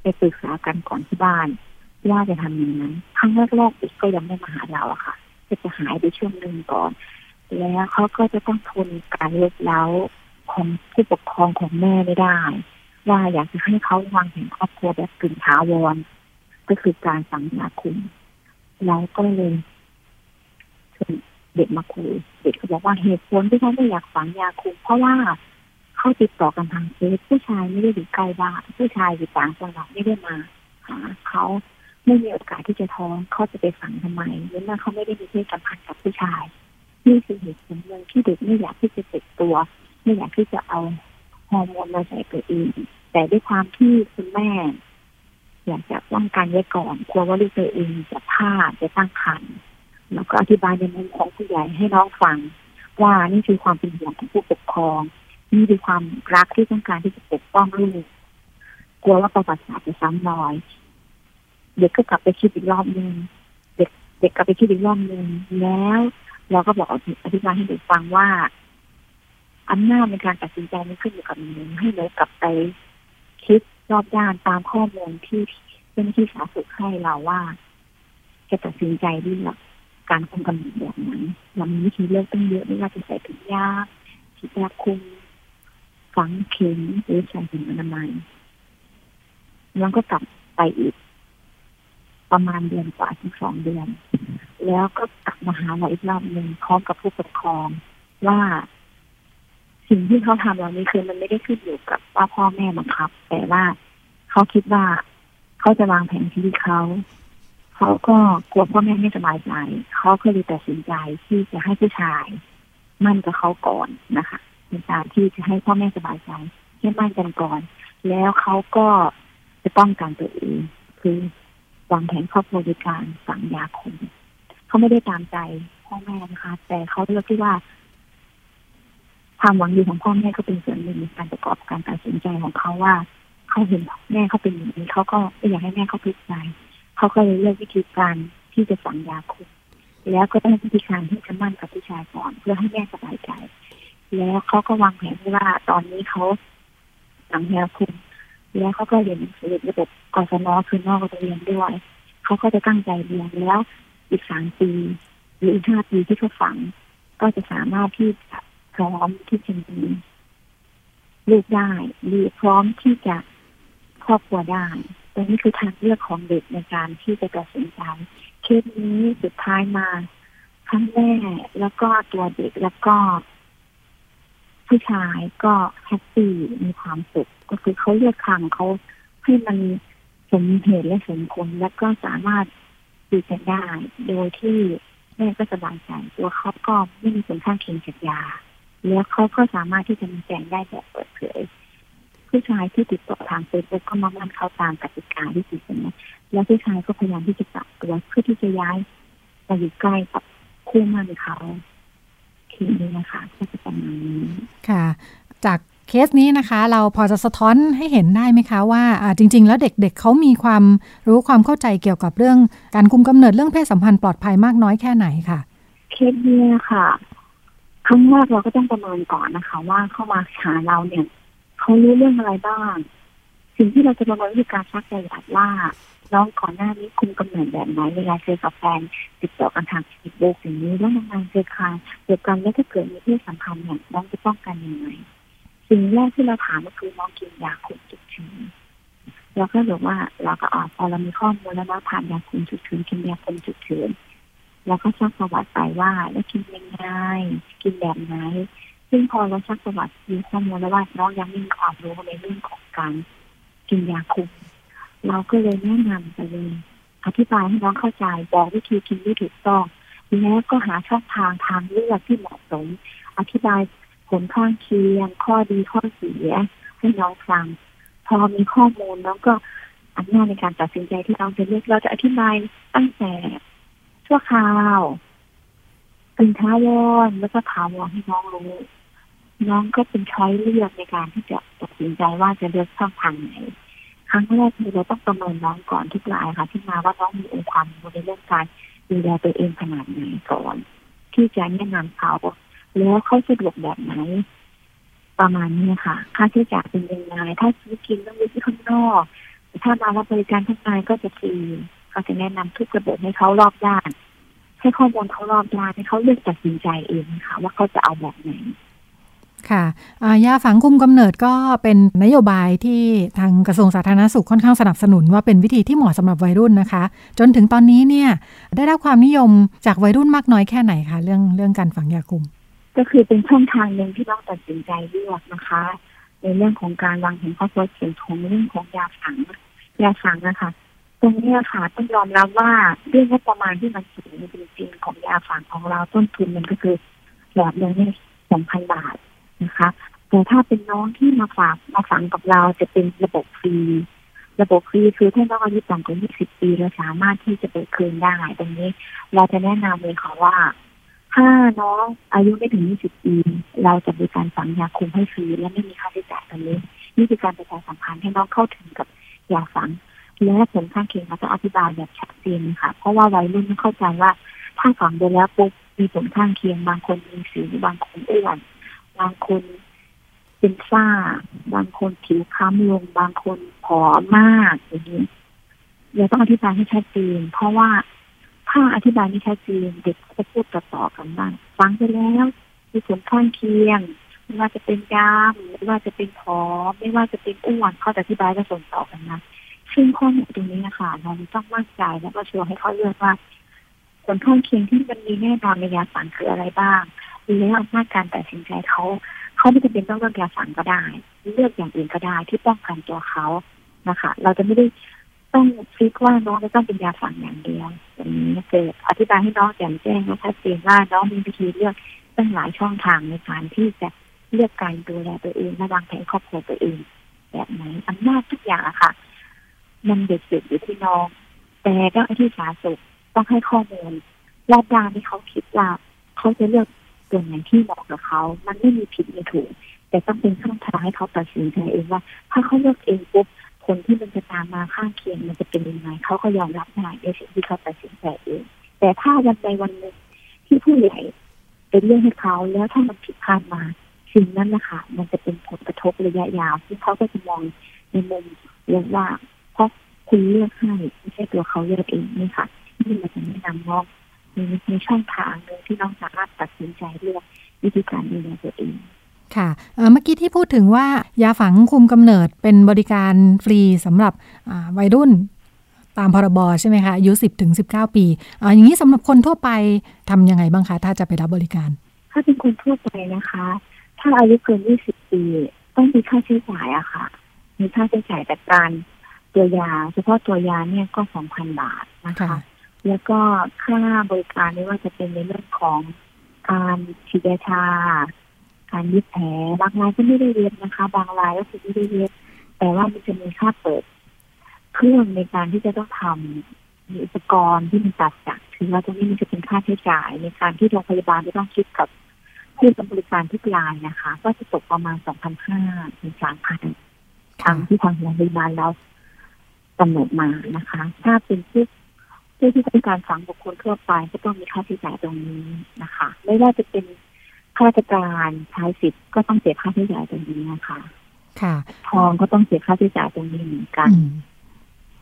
ไปปรึกษากันก่อนที่บ้านว่าจะทำอย่างนั้นครั้งแรกๆเด็กก็ยังไม่มาหาเราอะค่ะ ก็จะหายไปช่วงหนึ่งก่อน แล้วเขาก็จะต้องทนการลบเล้าของผู้ปกครองของแม่ไม่ได้ ว่าอยากจะให้เขาวางแผนครอบครัวแบบกึ่งถาวร ก็คือการฝังยาคุมเราก็เลยชวนเด็กมาคุยเด็กก็บอกว่าเหตุผลที่เขาไม่อยากฝังยาคุมเพราะว่าเขาติดต่อกันทางเฟซผู้ชายไม่ได้อยู่ใกล้บ้านผู้ชายอยู่ต่างจังหวัดไม่ได้มาหาเขา ไม่มีโอกาสที่จะท้องเขาจะไปฝังทำไมเมื่อเขาไม่ได้มีเพศสัมพันธ์กับผู้ชายนี่คือเหตุผลหนึ่งที่เด็กไม่อยากที่จะเจ็บตัว ไม่อยากที่จะเอาฮอร์โมนมาใส่ตัวเองแต่ด้วยความที่คุณแม่ อยากจะป้องกันไว้ก่อนกลัวว่าลูกตัวเองจะพลาดจะตั้งครรภ์แล้วก็อธิบายในมุมของผู้ใหญ่ให้น้องฟัง ว่านี่คือความเป็นห่วงของผู้ปกครอง นี่คือความรักที่ต้องการที่จะปกป้องลูกกลัวว่าประวัติศาสตร์จะซ้ำรอย เด็กก็กลับไปคิดอีกรอบหนึ่งเด็กเด็กกลับไปคิดอีกรอบหนึ่งแล้ว เราก็บอกอธิบายให้เด็กฟังว่าอำนาจในการตัดสินใจมันขึ้นอยู่กับหนูให้หนูกลับไปคิดรอบด้านตามข้อมูลที่เจ้าหน้าที่สาธารณสุขให้เราว่า จะตัดสินใจด้วยหลักการคุมกำเนิดแบบไหนเรามีวิธีเลือกตั้งเยอะไม่ว่าจะใส่ถุงยาฉีดยาคุมฝังเข็มหรือใส่ถุงอนามัยแล้วก็กลับไปอีก ประมาณเดือนกว่าถึงสองเดือน แล้วก็กลับมาหาเราอีกรอบหนึ่งพร้อมกับผู้ปกครองว่า สิ่งที่เขาทำเหล่านี้คือมันไม่ได้ขึ้นอยู่กับว่าพ่อแม่บังคับ แต่ว่าเขาคิดว่าเขาจะวางแผนชีวิตเขาเขาก็กลัวพ่อแม่ไม่สบายใจเขาก็เลยตัดสินใจที่จะให้ผู้ชายมั่นกับเขาก่อนนะคะในการที่จะให้พ่อแม่สบายใจให้มั่นกันก่อน แล้วเขาก็จะป้องกันตัวเองคือ วางแผนครอบครัวโดยการสั่งยาคุมเขาไม่ได้ตามใจพ่อแม่นะคะ แต่เขาเลือกที่ว่าความหวังดีของพ่อแม่ก็เป็นส่วนหนึ่งในการประกอบการตัดสินใจของเขาว่าเขาเห็นแม่เขาเป็นอย่างนี้เขาก็อยากให้แม่เขาพิจารเขาก็เลยเลือกวิธีการที่จะสั่งยาคุมแล้วก็ได้วิธีการที่จะมั่นกับผู้ชายก่อนเพื่อให้แม่สบายใจ แล้วเขาก็วางแผนว่าตอนนี้เขาสั่งยาคุม แล้วเขาก็เรียนหนังสือระบบกศนคือนอกเรียนด้วย เขาก็จะตั้งใจเรียนแล้วอีกสามปีหรืออีกห้าปีที่เขาฝัง ก็จะสามารถที่จะพร้อมที่จะมีลูกได้หรือพร้อมที่จะครอบครัวได้ตรงนี้คือทางเลือกของเด็กในการที่จะตัดสินใจเคสนี้สุดท้ายมาทั้งแม่แล้วก็ตัวเด็กแล้วก็ ผู้ชายก็แฮปปี้มีความสุขก็คือเขาเลือกทางเขาให้มันสมเหตุและสมผลแล้วก็สามารถดีกันได้ โดยที่แม่ก็สบายใจตัวเขาก็ไม่มีผลข้างเคียงจากยา แล้วเขาก็สามารถที่จะมีแฟนได้แบบเปิดเผยผู้ชายที่ติดต่อทางเฟซบุ๊กก็มามันเข้าตามกติกาที่ติดนะแล้วผู้ชายก็พยายามที่จะปรับตัวเพื่อที่จะย้ายไปอยู่ใกล้กับคู่มั่นเขา ทีนี้นะคะก็จะประมาณนี้ค่ะ จากเคสนี้นะคะ เราพอจะสะท้อนให้เห็นได้ไหมคะว่าจริง ๆ แล้วเด็กๆเเขามีความรู้ความเข้าใจเกี่ยวกับเรื่องการคุมกำเนิดเรื่องเพศสัมพันธ์ปลอดภัยมากน้อยแค่ไหนค่ะ เคสนี้ค่ะครั้งแรกเราก็ต้องประเมินก่อนนะคะ ว่าเข้ามาหาเราเนี่ยเขารู้เรื่องอะไรบ้าง สิ่งที่เราจะประเมินคือการชักใจหลัดว่า น้องก่อนหน้านี้คุมกำเนิดแบบไหนเวลาเจอกับแฟนติดต่อกันทางเฟซบุ๊กอย่างนี้แล้วนานๆเจอใครเจอกันแล้วถ้าเกิดมีเพศสัมพันธ์เนี่ยน้องจะป้องกันยังไงสิ่งแรกที่เราถามก็คือน้องกินยาคุมฉุกเฉินเราก็บอกว่าเราก็อ่าพอเรามีข้อมูลแล้วว่าผ่านยาคุมฉุกเฉินกินยาคุมฉุกเฉินแล้วก็ซักประวัติไปว่าแล้วกินยังไงกินแบบไหนซึ่งพอเราชักประวัติมีข้อมูลแล้วว่าน้องยังไม่มีความรู้ในเรื่องของการกินยาคุม เราก็เลยแนะนำไปเลยอธิบายให้น้องเข้าใจบอกวิธีกินที่ถูกต้องแล้วก็หาช่องทางทางเลือกที่เหมาะสม อธิบายผลข้างเคียง ข้อดีข้อเสีย ให้น้องฟัง พอมีข้อมูลน้องก็อำนาจในการตัดสินใจที่น้องจะเลือกเราจะอธิบายตั้งแต่ชั่วคราวเป็นท้าวอนแล้วก็ถาวรให้น้องรู้ น้องก็เป็นช้อยเลือกในการที่จะตัดสินใจว่าจะเลือกช่องทางไหน ครั้งแรกคือเราต้องประเมินน้องก่อนทุกรายค่ะ ที่มาว่าน้องมีองค์ความรู้ในเรื่องการดูแลตัวเองขนาดไหนก่อน ที่จะแนะนำเขาแล้วเขาสะดวกแบบไหน ประมาณนี้ค่ะ ค่าใช้จ่ายเป็นยังไงถ้าซื้อกินต้องไปที่ข้างนอก ถ้ามารับบริการข้างในก็จะฟรีเขาจะแนะนำทุกระบบให้เขารอบด้านให้ข้อมูลเขารอบด้านให้เขาเลือกตัดสินใจเองค่ะ ว่าเขาจะเอาแบบไหน ค่ะยาฝังคุมกำเนิดก็เป็นนโยบายที่ทางกระทรวงสาธารณสุขค่อนข้างสนับสนุนว่าเป็นวิธีที่เหมาะสำหรับวัยรุ่นนะคะ จนถึงตอนนี้เนี่ยได้รับความนิยมจากวัยรุ่นมากน้อยแค่ไหนคะเรื่องเรื่องการฝังยาคุม ก็คือเป็นช่องทางหนึ่งที่ต้องตัดสินใจเลือกนะคะ ในเรื่องของการวางแผนครอบครัวเขียนของเรื่องของยาฝังยาฝังนะคะตรงนี้ค่ะต้องยอมรับว่าเรื่องงบประมาณที่มันสูงจริงๆของยาฝังของเราต้นทุนมันก็คือหลอดหนึ่งนี่สองพันบาท นะคะ แต่ถ้าเป็นน้องที่มาฝากมาฝังกับเราจะเป็นระบบฟรี ระบบฟรีคือถ้าน้องอายุต่ำกว่า 20 ปีเราสามารถที่จะไปคืนได้ตรงนี้ เราจะแนะนำเลยค่ะว่า ถ้าน้องอายุไม่ถึง 20 ปี เราจะบริการฝังยาคุมให้ฟรีและไม่มีค่าใช้จ่ายตรงนี้นี่คือการประชาสัมพันธ์ให้น้องเข้าถึงกับยาฝังและผลข้างเคียงเราจะอธิบายแบบชัดเจนค่ะ เพราะว่าวัยรุ่นไม่เข้าใจว่าถ้าฝังไปแล้วปุ๊บมีผลข้างเคียงบางคนมีสิวบางคนอ้วน บางคนเป็นฝ้า บางคนผิวค้ำลง บางคนผอมมากอย่างนี้เราต้องอธิบายให้ชัดเจนเพราะว่าถ้าอธิบายไม่ชัดเจนเด็กจะพูดต่อๆกันบ้างฟังไปแล้วมีผลข้างเคียงไม่ว่าจะเป็นยามไม่ว่าจะเป็นผอมไม่ว่าจะเป็นอ้วนเขาจะอธิบายก็ส่งต่อกันนะซึ่งข้อมูลตรงนี้นะคะเราต้องมั่นใจแล้วก็ชัวร์ให้เขาเลือกว่าผลข้างเคียงที่มันมีแน่นอนในยาฝังคืออะไรบ้าง แล้วอำนาจการตัดสินใจเขาเขาไม่จำเป็นต้องเลือกยาฝังก็ได้ เลือกอย่างอื่นก็ได้ที่ป้องกันตัวเขานะคะ เราจะไม่ได้ต้องฟิกว่าน้องจะต้องเป็นยาฝังอย่างเดียวอย่างนี้เกิดอธิบายให้น้องแจ่มแจ้งและชัดเจนว่าน้องมีวิธีเลือกตั้งหลายช่องทางในการที่จะเลือกการดูแลตัวเองและวางแผนครอบครัวตัวเอง แบบไหนอำนาจทุกอย่างอะค่ะ มันเด็ดเด็ดอยู่ที่น้อง แต่เจ้าหน้าที่สาธารณสุขต้องให้ข้อมูลรอบด้านที่เขาคิดว่าเขาจะเลือก ตัวไหนที่เหมาะกับเขา มันไม่มีผิดมีถูก แต่ต้องเป็นช่องทางให้เขาตัดสินใจเองว่า ถ้าเขาเลือกเองปุ๊บผลที่มันจะตามมาข้างเคียงมันจะเป็นยังไงเขาก็ยอมรับได้ในสิ่งที่เขาตัดสินใจเอง แต่ถ้าวันใดวันหนึ่งที่ผู้ใหญ่เป็นเรื่องให้เขาแล้วถ้ามันผิดพลาดมาสิ่งนั้นนะคะมันจะเป็นผลกระทบระยะยาวที่เขาก็จะมองในมุมเรื่องว่าเพราะคุณเลือกให้ไม่ใช่ตัวเขาเลือกเองนี่ค่ะนี่มันจะแนะนำน้อง มีมีช่องทางหนึ่งที่น้องสามารถตัดสินใจเลือกวิธีการดูแลตัวเองค่ะเมื่อกี้ที่พูดถึงว่ายาฝังคุมกำเนิดเป็นบริการฟรีสำหรับวัยรุ่นตามพรบใช่ไหมคะอายุ 10ถึง19 ปีออย่างนี้สำหรับคนทั่วไปทำยังไงบ้างคะ ถ้าจะไปรับบริการ ถ้าเป็นคนทั่วไปนะคะ ถ้าอายุเกิน 20 ปี ต้องมีค่าใช้จ่ายอะค่ะ มีค่าใช้จ่ายแต่การตัวยา เฉพาะตัวยาเนี่ยก็ 2,000 บาทนะคะ แล้วก็ค่าบริการไม่ว่าจะเป็นในเรื่องของการฉีดยาชา การยึดแผลบางรายก็ไม่ได้เย็บนะคะ บางรายก็คือไม่ได้เย็บแต่ว่ามันจะมีค่าเปิด เครื่องในการที่จะต้องทำมีอุปกรณ์ที่มันตัดจากถือว่าตรงนี้มันจะเป็นค่าใช้จ่ายในการที่โรงพยาบาลจะต้องคิดกับผู้บริการทุกรายนะคะ ก็จะตกประมาณ2,500ถึง3,000ทางที่ทางโรงพยาบาลเรากำหนดมานะคะ ถ้าเป็นผู้ ผู้ที่ต้องการฝังบุคคลทั่วไปก็ต้องมีค่าใช้จ่ายตรงนี้นะคะ ไม่ว่าจะเป็นข้าราชการใช้สิทธิ์ก็ต้องเสียค่าใช้จ่ายตรงนี้นะคะค่ะทองก็ต้องเสียค่าใช้จ่ายตรงนี้เหมือนกัน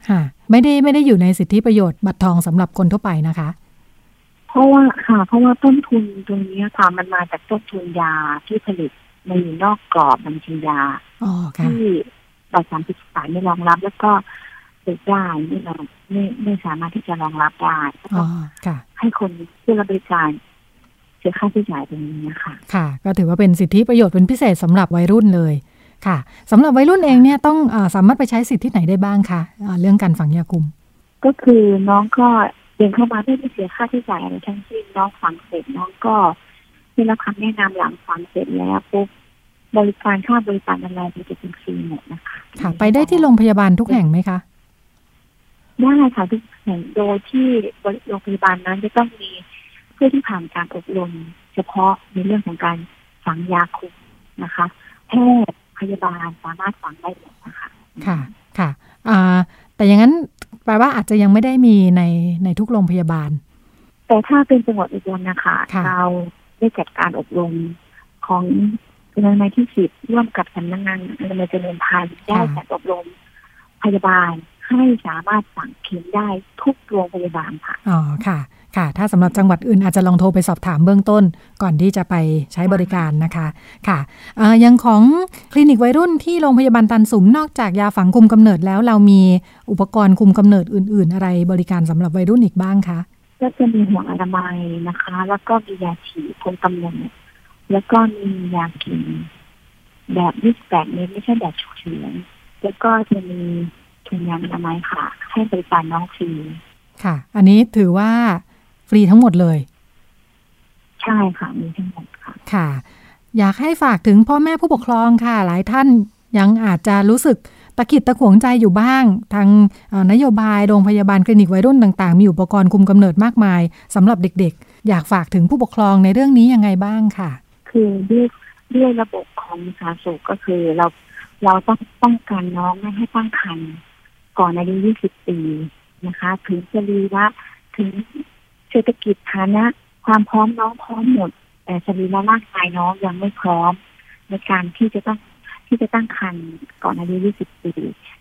ค่ะไม่ได้ไม่ได้อยู่ในสิทธิประโยชน์บัตรทองสำหรับคนทั่วไปนะคะ เพราะว่าค่ะ เพราะว่าต้นทุนตรงนี้ค่ะมันมาจากต้นทุนยาที่ผลิตในนอกกรอบบัญชียาที่บัตรสามสิบสายไม่รองรับ แล้วก็ เด็กได้นี่เราไม่ไม่สามารถที่จะรองรับได้ก็ต้องให้คนที่รับบริการเสียค่าใช้จ่ายตรงนี้นะคะค่ะ ก็ถือว่าเป็นสิทธิประโยชน์เป็นพิเศษสำหรับวัยรุ่นเลยค่ะสำหรับวัยรุ่นเองเนี่ยต้องอสามารถไปใช้สิทธิที่ไหนได้บ้างคะะเรื่องการฝังยาคุม ก็คือน้องก็เดินเข้ามาไม่ได้เสียค่าใช้จ่ายอะไรทั้งสิ้นน้องฝังเสร็จน้องก็ได้รับคำแนะนำหลังฝังเสร็จแล้วปุ๊บบริการค่าบริการอะไรจะเป็นฟรีหมดนะคะค่ะไปได้ที่โรงพยาบาลทุกแห่งไหมคะ ได้ค่ะทุกแห่งโดยที่โรงพยาบาลนั้นจะต้องมีเพื่อที่ผ่านการอบรมเฉพาะในเรื่องของการฝังยาคุมนะคะแพทย์พยาบาลสามารถฝังได้หมดนะคะค่ะค่ะอ่าแต่อย่างนั้นแปลว่าอาจจะยังไม่ได้มีในในทุกโรงพยาบาล แต่ถ้าเป็นจังหวัดอุบลนะคะเราได้จัดการอบรมของในในที่สิบร่วมกับสำนักงานอนามัยเจริญพันธ์ได้จัดอบรมพยาบาล ให้สามารถสั่งเข็มได้ทุกโรงพยาบาลค่ะ อ๋อ ค่ะ ค่ะ ถ้าสำหรับจังหวัดอื่นอาจจะลองโทรไปสอบถามเบื้องต้น ก่อนที่จะไปใช้บริการนะคะ ค่ะยังของคลินิกวัยรุ่นที่โรงพยาบาลตันสุมนอกจากยาฝังคุมกำเนิดแล้วเรามีอุปกรณ์คุมกำเนิดอื่น ๆ อะไรบริการสำหรับวัยรุ่นอีกบ้างคะ ก็จะมีห่วงอนามัยนะคะ แล้วก็มียาฉีดคุมกำเนิด แล้วก็มียากินแบบยี่สิบแปดเม็ดไม่ใช่แบบฉุกเฉินแล้วก็จะมี ถุงยางอนามัยค่ะ ให้บริการน้องฟรีค่ะ อันนี้ถือว่าฟรีทั้งหมดเลย ใช่ค่ะ มีทั้งหมดค่ะ ค่ะ อยากให้ฝากถึงพ่อแม่ผู้ปกครองค่ะ หลายท่านยังอาจจะรู้สึกตะขิดตะขวงใจอยู่บ้าง ทางนโยบายโรงพยาบาลคลินิกวัยรุ่นต่างๆ มีอุปกรณ์คุมกำเนิดมากมายสำหรับเด็กๆ อยากฝากถึงผู้ปกครองในเรื่องนี้ยังไงบ้างค่ะ คือด้วยด้วยระบบของสาธารณสุขก็คือเราเราต้องป้องกันน้องไม่ให้ตั้งครรภ์ ก่อนอายุ 20 ปีนะคะ ถึงสรีระถึงเศรษฐกิจฐานะ ความพร้อมน้องพร้อมหมด แต่สรีระร่างกายน้องยังไม่พร้อม ในการที่จะต้องที่จะตั้งครรภ์ก่อนอายุ 20 ปี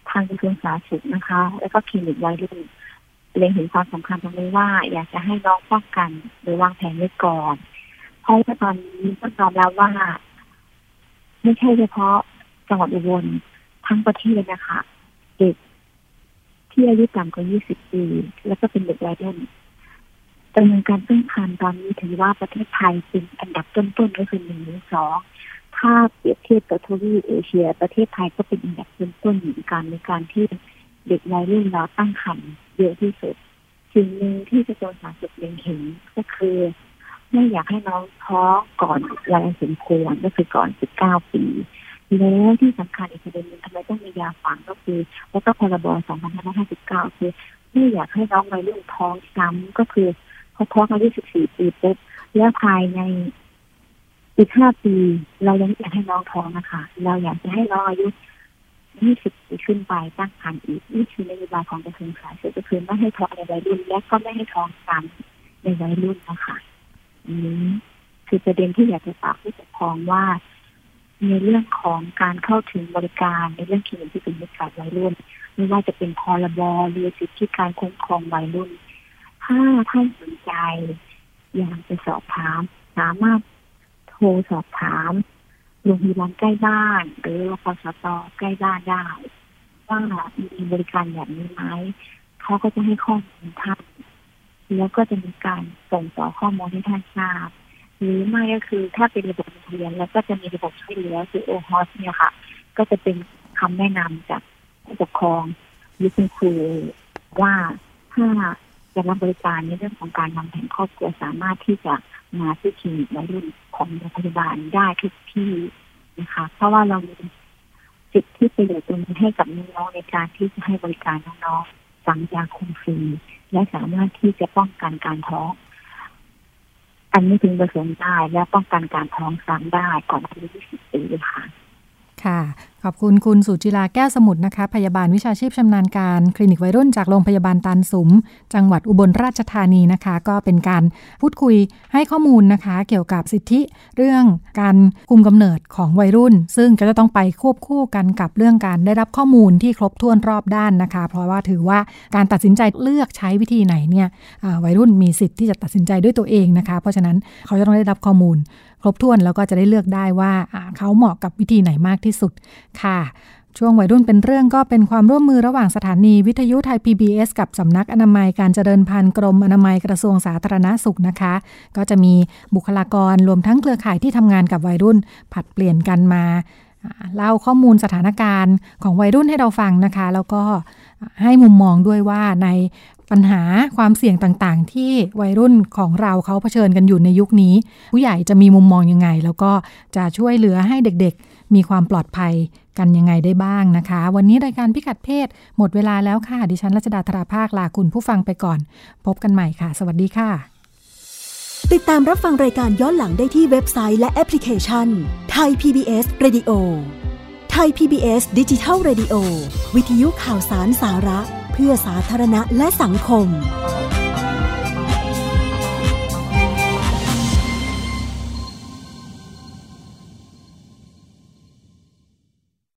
ทางกระทรวงสาธารณสุขนะคะ แล้วก็คลินิกวัยรุ่นเล็งเห็นความสำคัญตรงนี้ว่า อยากจะให้น้องป้องกันหรือวางแผนไว้ก่อนเพราะว่าตอนนี้ต้องยอมแล้วว่า ไม่ใช่เฉพาะจังหวัดอุบลทั้งประเทศนะคะ เด็ก ที่อายุต่ำกว่า 20 ปี แล้วก็เป็นเด็กวัยรุ่นจำนวนการตั้งครรภ์ตอนนี้ถือว่าประเทศไทยเป็นอันดับต้นๆก็คือหนึ่งหรือสองถ้าเปรียบเทียบกับทวีปเอเชีย ประเทศไทยก็เป็นอันดับต้นๆเหมือนกันในการที่เด็กวัยรุ่นเราตั้งครรภ์เยอะที่สุดสิ่งหนึ่งที่กระทรวงสาธารณสุขเล็งเห็นก็คือไม่อยากให้น้องท้องก่อนวัยสมควรก็คือก่อน 19 ปี แล้วที่สำคัญอีกประเด็นหนึ่งทำไมต้องมียาฝังก็คือ แล้วก็พรบ2559 คือไม่อยากให้น้องวัยรุ่นท้องซ้ำก็คือพอท้องอายุ14ปีปุ๊บแล้วภายในอีกห้าปี เรายังอยากให้น้องท้องนะคะเราอยากจะให้น้องอายุ20ปีขึ้นไปตั้งครรภ์อีกนี่คือนโยบายของกระทรวงสาธารณสุขก็คือไม่ให้ท้องในวัยรุ่น และก็ไม่ให้ท้องซ้ำในวัยรุ่นนะคะนี้คือประเด็นที่อยากจะฝากผู้ปกครองว่า ในเรื่องของการเข้าถึงบริการในเรื่องคลินิกที่เป็นมิตรกับวัยรุ่น ไม่ว่าจะเป็นพรบหรือสิทธิการคุ้มครองวัยรุ่น ถ้าท่านสนใจ อยากจะสอบถาม สามารถโทรสอบถามโรงพยาบาลใกล้บ้าน หรือปสตใกล้บ้านได้ ว่ามีบริการแบบนี้ไหมเขาก็จะให้ข้อมูลท่านแล้วก็จะมีการส่งต่อข้อมูลให้ท่านทราบ หรือไม่ก็คือถ้าเป็นระบบเรียนแล้วก็จะมีระบบช่วยเหลือคือโอฮอสเนี่ยค่ะ ก็จะเป็นคำแนะนำจากผู้ปกครองหรือคุณครูว่าถ้าจะรับบริการในเรื่องของการวางแผนครอบครัวสามารถที่จะมาที่คลินิกวัยรุ่นของโรงพยาบาลได้ทุกที่นะคะ เพราะว่าเรามีสิทธิประโยชน์ตรงนี้ให้กับน้องๆในการที่จะให้บริการน้องๆสังยาคุมฟรีและสามารถที่จะป้องกันการท้อง อันนี้ถึงประสงค์ได้และป้องกันการท้องซ้ำได้ก่อนอายุ20ปีค่ะ ค่ะขอบคุณคุณสุจิราแก้วสมุทรนะคะ พยาบาลวิชาชีพชำนาญการคลินิกวัยรุ่นจากโรงพยาบาลตันสุม จังหวัดอุบลราชธานีนะคะ ก็เป็นการพูดคุยให้ข้อมูลนะคะ เกี่ยวกับสิทธิเรื่องการคุมกำเนิดของวัยรุ่น ซึ่งก็จะต้องไปควบคู่กันกับเรื่องการได้รับข้อมูลที่ครบถ้วนรอบด้านนะคะ เพราะว่าถือว่าการตัดสินใจเลือกใช้วิธีไหนเนี่ยวัยรุ่นมีสิทธิ์ที่จะตัดสินใจด้วยตัวเองนะคะ เพราะฉะนั้นเขาจะต้องได้รับข้อมูลครบถ้วนแล้วก็จะได้เลือกได้ว่าเขาเหมาะกับวิธีไหนมากที่สุด ค่ะ ช่วงวัยรุ่นเป็นเรื่องก็เป็นความร่วมมือระหว่างสถานีวิทยุไทย PBS กับสำนักอนามัยการเจริญพันธุ์กรมอนามัยกระทรวงสาธารณาสุขนะคะ ก็จะมีบุคลากรรวมทั้งเครือข่ายที่ทำงานกับวัยรุ่น ผัดเปลี่ยนกันมาเล่าข้อมูลสถานการณ์ของวัยรุ่นให้เราฟังนะคะ แล้วก็ให้มุมมองด้วยว่าในปัญหาความเสี่ยงต่างๆ ที่วัยรุ่นของเราเขาเผชิญกันอยู่ในยุคนี้ ผู้ใหญ่จะมีมุมมองยังไง แล้วก็จะช่วยเหลือให้เด็กๆ มีความปลอดภัย กันยังไงได้บ้างนะคะ วันนี้รายการพิกัดเพศ หมดเวลาแล้วค่ะ ดิฉันรัชดาธราภาคลาคุณผู้ฟังไปก่อน พบกันใหม่ค่ะ สวัสดีค่ะ ติดตามรับฟังรายการย้อนหลังได้ที่เว็บไซต์และแอปพลิเคชันไทย PBS Radio ไทย PBS ดิจิทัล Radio วิทยุข่าวสารสาระ เพื่อสาธารณะและสังคม